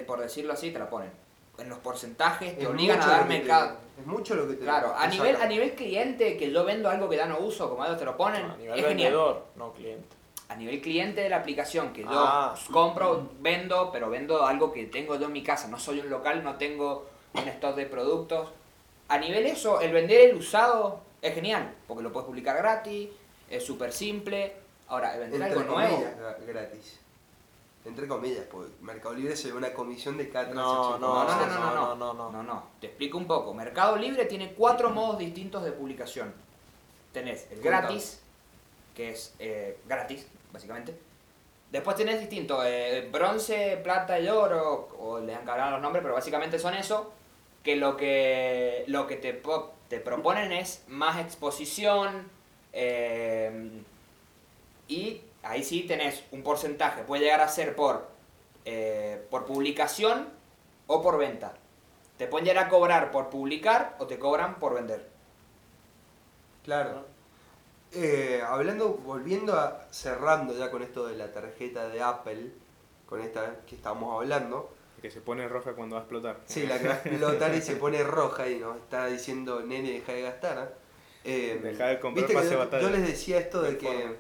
por decirlo así, te la ponen. En los porcentajes te obligan a dar mercado. Es mucho lo que te Claro, a nivel, a nivel cliente, que yo vendo algo que ya no uso, como ellos te lo ponen, a nivel vendedor, no cliente a nivel cliente de la aplicación, que yo ah. compro, vendo, pero vendo algo que tengo yo en mi casa, no soy un local, no tengo un stock de productos. A nivel eso, el vender el usado es genial, porque lo puedes publicar gratis, es súper simple. Ahora, el vender algo nuevo... gratis. Entre comillas, porque Mercado Libre se ve una comisión de cada no, no, no, no, no, no, no, no, no. Te explico un poco. Mercado Libre tiene cuatro modos distintos de publicación. Tenés el gratis, que es eh, gratis, básicamente. Después tenés distinto, eh, bronce, plata y oro, o les han cambiado los nombres, pero básicamente son eso, que lo que, lo que te, te proponen es más exposición, eh, y ahí sí tenés un porcentaje, puede llegar a ser por, eh, por publicación o por venta. Te pueden llegar a cobrar por publicar o te cobran por vender. Claro. Eh, hablando, volviendo a, cerrando ya con esto de la tarjeta de Apple, con esta que estamos hablando. Que se pone roja cuando va a explotar. Sí, la que va a explotar y se pone roja y nos está diciendo, nene, deja de gastar. Eh, deja de comprar pase yo, batalla. yo les decía esto de que,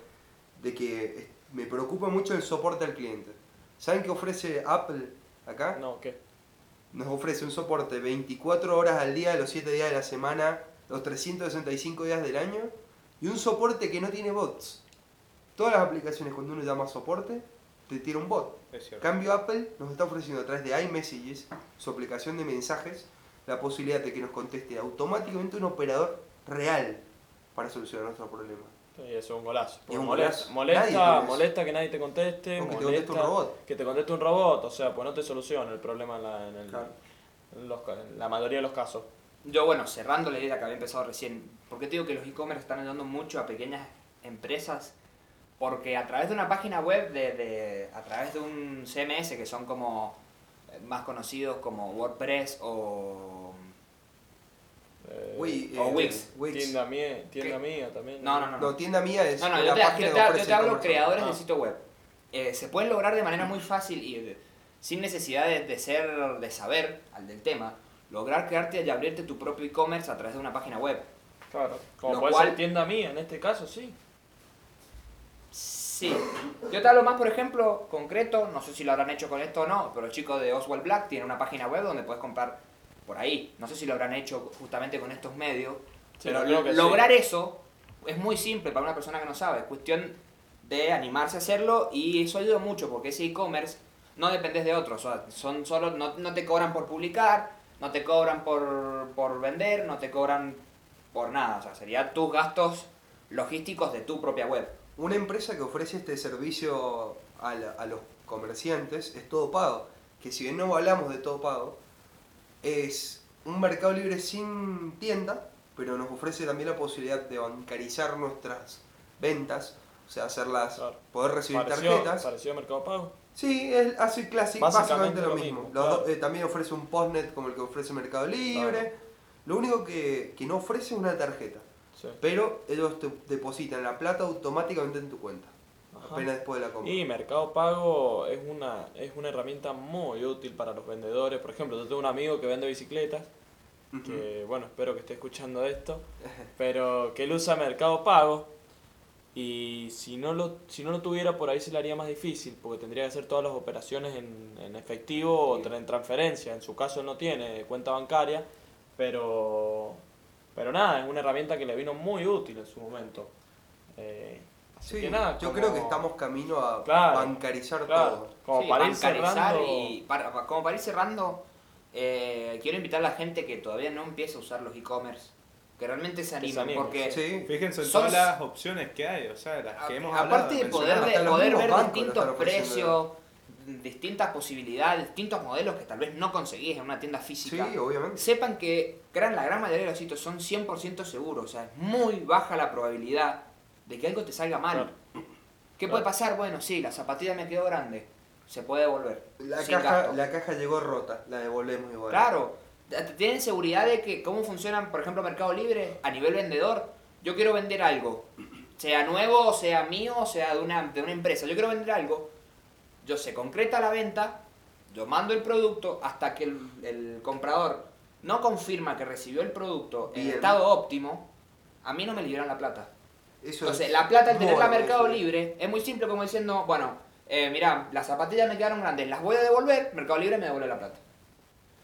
de que me preocupa mucho el soporte al cliente. ¿Saben qué ofrece Apple acá? No, ¿qué? Nos ofrece un soporte 24 horas al día, los 7 días de la semana, los 365 días del año y un soporte que no tiene bots. Todas las aplicaciones cuando uno llama soporte, te tira un bot. Cambio Apple nos está ofreciendo a través de iMessages, su aplicación de mensajes, la posibilidad de que nos conteste automáticamente un operador real para solucionar nuestro problema. Eso es un golazo. molesta, molesta, que nadie te conteste, que te conteste un robot. Que te conteste un robot, o sea, pues no te soluciona el problema en en la mayoría de los casos. Yo, bueno, cerrando la idea que había empezado recién, porque te digo que los e-commerce están ayudando mucho a pequeñas empresas Porque a través de una página web, de, de- a través de un CMS que son como eh, más conocidos como WordPress o... Eh, Wii- o eh, Wix. Wix. Tienda mía, tienda ¿Qué? mía también. No, no, no. No, tienda mía es No, no, la yo te, página yo que te- ofrece yo te hablo creadores de Ah. sitio web. Eh, se pueden lograr de manera muy fácil y de- sin necesidad de, de ser, de saber al del tema, lograr crearte y abrirte tu propio e-commerce a través de una página web. Claro. Como puede cual- ser tienda mía, en este caso, sí. Sí. Yo te hablo más, por ejemplo, concreto, no sé si lo habrán hecho con esto o no, pero el chico de Oswald Black tiene una página web donde puedes comprar por ahí. No sé si lo habrán hecho justamente con estos medios, Sí, pero sí. lograr eso es muy simple para una persona que no sabe. Es cuestión de animarse a hacerlo y eso ayuda mucho porque ese e-commerce no dependes de otros. o sea, son solo, no, no te cobran por publicar, no te cobran por, por vender, no te cobran por nada. O sea, serían tus gastos logísticos de tu propia web. Una empresa que ofrece este servicio a, la- a los comerciantes es todo pago. Que si bien no hablamos de todo pago, es un mercado libre sin tienda, pero nos ofrece también la posibilidad de bancarizar nuestras ventas, o sea, hacerlas, Claro. poder recibir Pareció, tarjetas. pareció Mercado Pago. Sí, es, hace clásico, Básicamente básicamente, lo lo mismo. mismo, Los claro. dos- eh, también ofrece un postnet como el que ofrece Mercado Libre. Claro. Lo único que, que no ofrece es una tarjeta. Sí. Pero ellos te depositan la plata automáticamente en tu cuenta. Ajá. Apenas después de la compra. Y Mercado Pago es una, es una herramienta muy útil para los vendedores. Por ejemplo, yo tengo un amigo que vende bicicletas, que bueno, espero que esté escuchando esto, pero que él usa Mercado Pago y si no lo, si no lo tuviera por ahí se le haría más difícil, porque tendría que hacer todas las operaciones en, en efectivo o Sí. en transferencia. En su caso él no tiene cuenta bancaria, pero, pero nada, es una herramienta que le vino muy útil en su momento. Eh, así Sí, que nada, yo como- creo que estamos camino a Claro, bancarizar Claro, todo. como Sí, para ir bancarizar cerrando. y para, para- como para ir cerrando, eh, quiero invitar a la gente que todavía no empieza a usar los e-commerce, que realmente se animen, porque Sí. Fíjense en Son- todas las opciones que hay, o sea, las que a- hemos hablado. aparte de poder, de- poder ver bancos distintos precios, distintas posibilidades, distintos modelos que tal vez no conseguís en una tienda Sí, física, obviamente. sepan que gran, la gran mayoría de los sitios son 100% seguros, o sea, es muy baja la probabilidad de que algo te salga mal. Claro. ¿Qué Claro. puede pasar? Bueno, sí, la zapatilla me quedó grande, se puede devolver. La sin caja, gasto. la caja llegó rota, la devolvemos igual. Claro, tienen seguridad de que cómo funcionan, por ejemplo, Mercado Libre a nivel vendedor. Yo quiero vender algo, sea nuevo, sea mío, sea de una, de una empresa. Yo quiero vender algo, yo se concreta la venta, yo mando el producto hasta que el, el comprador no confirma que recibió el producto en Bien. estado óptimo, a mí no me liberan la plata. Eso Entonces, es la plata al tenerla muy Mercado. Libre es muy simple como diciendo, bueno, eh, mira, las zapatillas me quedaron grandes, las voy a devolver, Mercado Libre me devuelve la plata.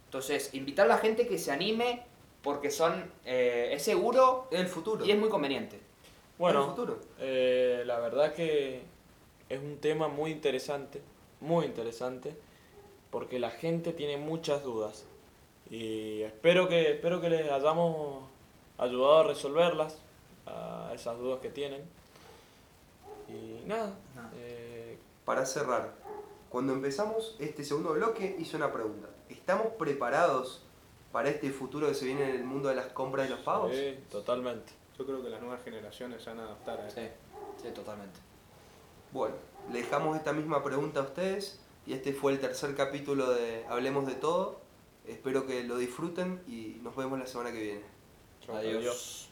Entonces, invitar a la gente que se anime porque son eh, es seguro El futuro. y es muy conveniente. El Bueno, futuro. eh, la verdad que es un tema muy interesante, muy interesante, porque la gente tiene muchas dudas y espero que, espero que les hayamos ayudado a resolverlas, a esas dudas que tienen. Y nada, Nada. eh, Para cerrar, cuando empezamos este segundo bloque hice una pregunta. ¿Estamos preparados para este futuro que se viene en el mundo de las compras y los pagos? sí, totalmente. Yo creo que las nuevas generaciones se van a adaptar a esto. Sí, sí, totalmente. Bueno, le dejamos esta misma pregunta a ustedes y este fue el tercer capítulo de Hablemos de Todo. Espero que lo disfruten y nos vemos la semana que viene. Chau, Adiós. adiós.